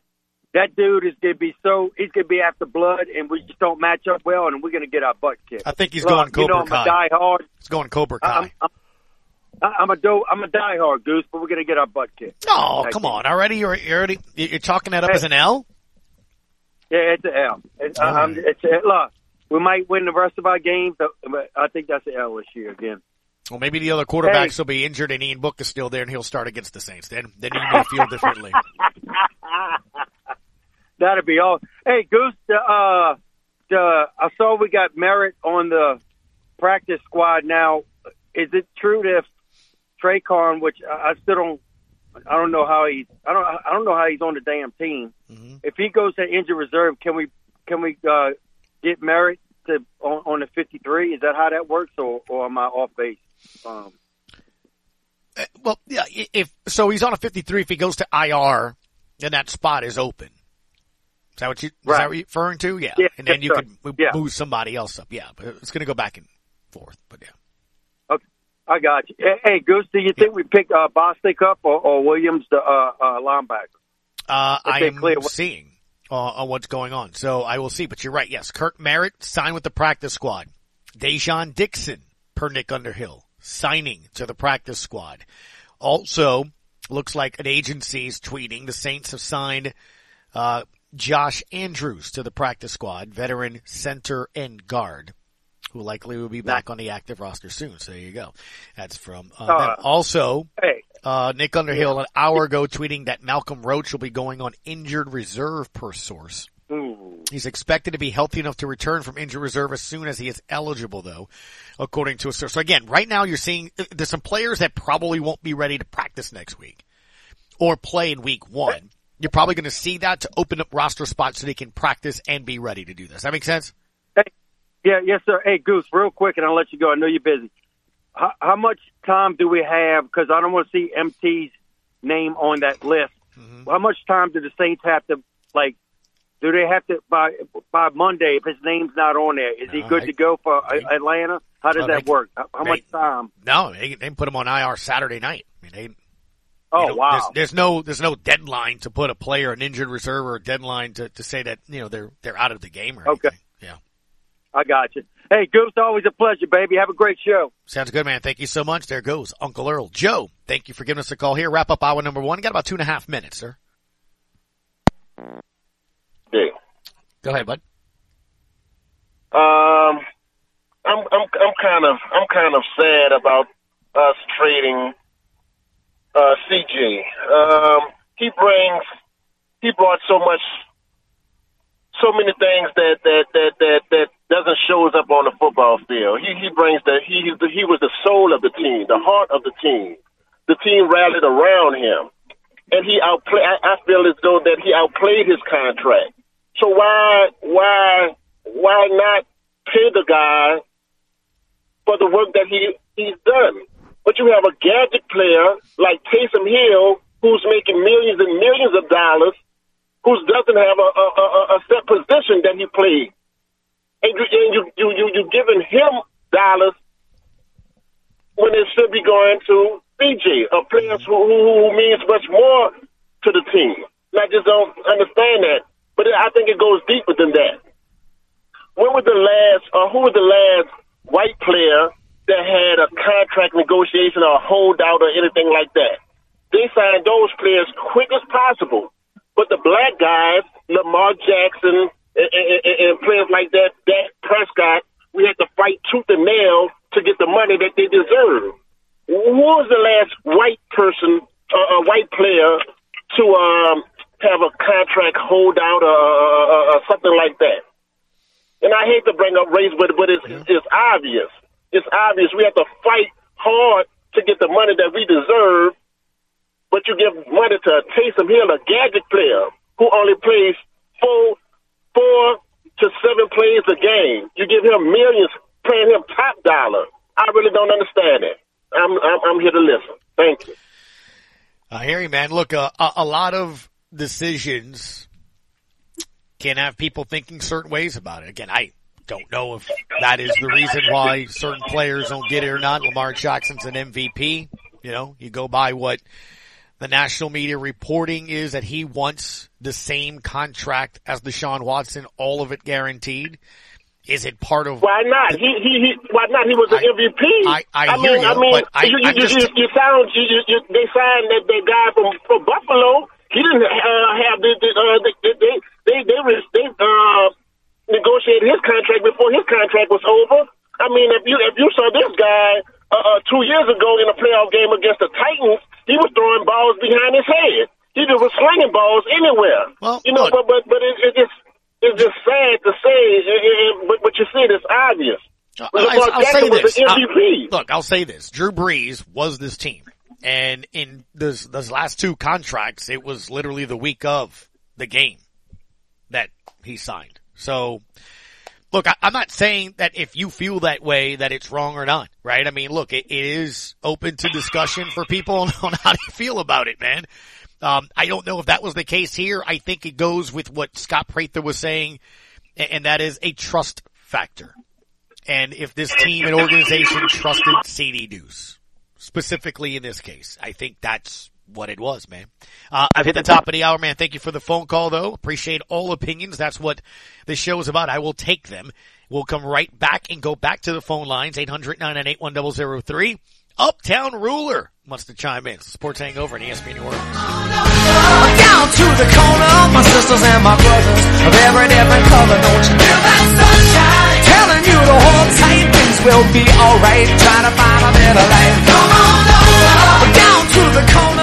that dude is going to be so he's going to be after blood, and we just don't match up well, and we're going to get our butt kicked. I think he's Look, going Cobra you know, I'm Kai. a die hard. He's going Cobra Kai. I'm, I'm, I'm a do, I'm a diehard goose, but we're gonna get our butt kicked. Oh, Thank come you. on! Already, you're, you're already you're chalking that up Hey. as an L. Yeah, it's an L. It's, All I'm, it's a, look, we might win the rest of our games, but, but I think that's an L this year again. Well, maybe the other quarterbacks will be injured, and Ian Book is still there, and he'll start against the Saints. Then, then he may feel differently. That'd be all. Hey, Goose, the, uh, the, I saw we got Merritt on the practice squad now. Is it true that if Tre'Quan, which I still don't, I don't know how he's, I don't, I don't know how he's on the damn team. If he goes to injured reserve, can we, can we uh, get Merritt to on, on the fifty three? Is that how that works, or, or am I off base? Um, well, yeah. If so, he's on a 53. If he goes to IR, then that spot is open. Is that what you? Is that what you're referring to? Yeah. Yeah, and then you sir. could w- Yeah. move somebody else up. Yeah, but it's going to go back and forth. But yeah. Okay, I got you. Hey, Goose, do you think we pick uh, Bostic up or, or Williams, the uh, uh, linebacker? Uh, I am clear what- seeing uh, on what's going on. So I will see. But you're right. Yes, Kirk Merritt signed with the practice squad. Dai'Jean Dixon, per Nick Underhill, signing to the practice squad. Also, looks like an agency is tweeting the Saints have signed uh, Josh Andrews to the practice squad, veteran center and guard. Who likely will be back on the active roster soon. So there you go. That's from uh, Uh. Also, hey. uh, Nick Underhill an hour ago tweeting that Malcolm Roach will be going on injured reserve per source. Ooh. He's expected to be healthy enough to return from injured reserve as soon as he is eligible though, according to a source. So again, right now you're seeing there's some players that probably won't be ready to practice next week or play in week one. You're probably going to see that to open up roster spots so they can practice and be ready to do this. That makes sense? Hey, Yeah, yes, sir. Hey, Goose, real quick, and I'll let you go. I know you're busy. How, how much time do we have? Because I don't want to see MT's name on that list. Mm-hmm. How much time do the Saints have to like? Do they have to by by Monday if his name's not on there? Is he good I- to go for uh, Atlanta? How does Oh, that they- work? How, they- much time? No, they, they put him on IR Saturday night. I mean, they, Oh you know, wow! There's, there's no there's no deadline to put a player an injured reserve or a deadline to, to say that you know they're they're out of the game or Okay. anything. Yeah. I got you. Hey, Goose, always a pleasure, baby. Have a great show. Sounds good, man. Thank you so much. There goes Uncle Earl. Joe, thank you for giving us a call here. Wrap up hour number one. Got about two and a half minutes, sir. Yeah. Go ahead, bud. Um, I'm I'm I'm kind of I'm kind of sad about us trading uh, CJ. Um, he brings he brought so much, so many things that that that that that doesn't shows up on the football field. He he brings the he he was the soul of the team, the heart of the team. The team rallied around him, and he outplay. I, I feel as though that he outplayed his contract. So why why why not pay the guy for the work that he he's done? But you have a gadget player like Taysom Hill who's making millions and millions of dollars, who doesn't have a, a, a, a set position that he plays. and you and you you you you giving him dollars when it should be going to CJ, a player who, who who means much more to the team. And I just don't understand that. But I think it goes deeper than that. when was the last, or who was the last white player that had a contract negotiation or a holdout or anything like that? They signed those players quick as possible. But the black guys, Lamar Jackson and, and, and players like that, Dak Prescott, we had to fight tooth and nail to get the money that they deserve. Who was the last white person, uh, a white player, to um, have a contract holdout or, or, or something like that? And I hate to bring up race, but but it's it's obvious. It's obvious. We have to fight hard to get the money that we deserve. But you give money to a Taysom Hill, a gadget player who only plays four four to seven plays a game. You give him millions, paying him top dollar. I really don't understand it. I'm I'm, I'm here to listen. Thank you. Hear you, man. Look, uh, a, a lot of decisions can have people thinking certain ways about it. Again, I don't know if that is the reason why certain players don't get it or not. Lamar Jackson's an MVP. You know, you go by what the national media reporting is that he wants the same contract as Deshaun Watson, all of it guaranteed. Is it part of why not? He he, he why not? He was an MVP. I, I, I hear mean, you, I mean, but I, you, you, I'm just, you, you sound you, you, you, they signed that, that guy from from Buffalo. He didn't uh, have the, the uh, they they they they, they, they uh, negotiated his contract before his contract was over. I mean, if you if you saw this guy uh, uh, two years ago in a playoff game against the Titans, he was throwing balls behind his head. He just was slinging balls anywhere. Well, you know, but but but it, it just it's just sad to say. It, it, but but you see, it's obvious. I, I'll say this. Uh, look, I'll say this. Drew Brees was this team. And in this, those last two contracts, it was literally the week of the game that he signed. So, look, I, I'm not saying that if you feel that way that it's wrong or not, right? I mean, look, it, it is open to discussion for people on, on how they feel about it, man. Um, I don't know if that was the case here. I think it goes with what Scott Prather was saying, and, and that is a trust factor. And if this team and organization trusted Ceedy Duce, specifically in this case, I think that's what it was, man. Uh, I've hit the top of the hour, man. Thank you for the phone call, though. Appreciate all opinions. That's what this show is about. I will take them. We'll come right back and go back to the phone lines, 800-998-1003. Uptown Ruler wants to chime in. Sports Hangover and ESPN New Orleans. Down to the corner, my sisters and my brothers of every different color. Don't you feel that sunshine? Telling you to hold tight, things will be alright. Trying to find a better life. Come on over. Down to the corner,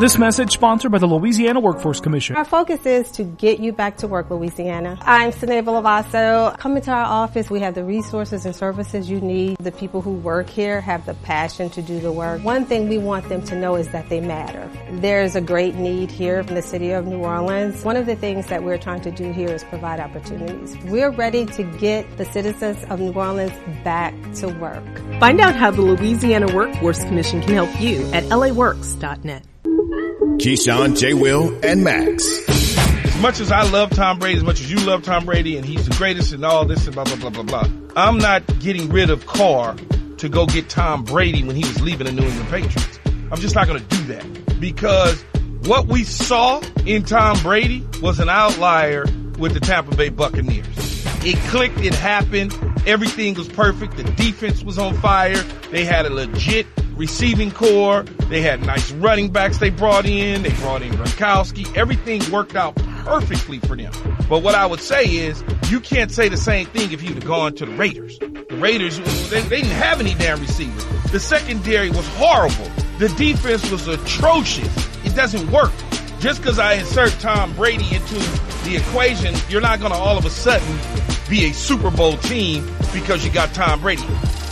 This message sponsored by the Louisiana Workforce Commission. Our focus is to get you back to work, Louisiana. I'm Sinead Villavaso. Come into our office. We have the resources and services you need. The people who work here have the passion to do the work. One thing we want them to know is that they matter. There's a great need here in the city of New Orleans. One of the things that we're trying to do here is provide opportunities. We're ready to get the citizens of New Orleans back to work. Find out how the Louisiana Workforce Commission can help you at laworks.net. Keyshawn, J. Will, and Max. As much as I love Tom Brady, as much as you love Tom Brady, and he's the greatest and all this and blah, blah, blah, blah, blah, I'm not getting rid of Carr to go get Tom Brady when he was leaving the New England Patriots. I'm just not going to do that because what we saw in Tom Brady was an outlier with the Tampa Bay Buccaneers. It clicked, it happened, everything was perfect, the defense was on fire, they had a legit receiving corps. They had nice running backs they brought in. They brought in Gronkowski. Everything worked out perfectly for them. But what I would say is you can't say the same thing if you'd have gone to the Raiders. The Raiders, they, they didn't have any damn receivers. The secondary was horrible. The defense was atrocious. It doesn't work. Just because I insert Tom Brady into the equation, you're not going to all of a sudden be a Super Bowl team because you got Tom Brady.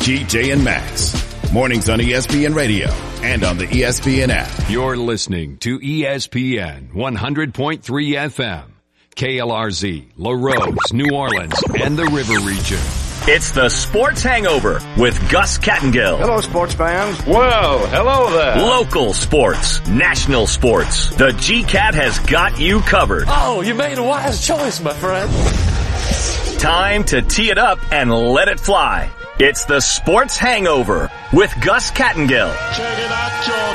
GJ and Max. Mornings on ESPN Radio and on the ESPN app. You're listening to ESPN 100.3 FM, KLRZ, Larose, New Orleans, and the River Region. It's the Sports Hangover with Gus Kattengell. Hello, sports fans. Well, hello there. Local sports, national sports. The GCAT has got you covered. Oh, you made a wise choice, my friend. Time to tee it up and let it fly. It's the Sports Hangover with Gus Kattengell.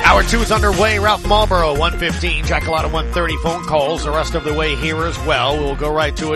Hour two is underway. Ralph Marlboro, 115. Jack a 130 phone calls. The rest of the way here as well. We'll go right to it.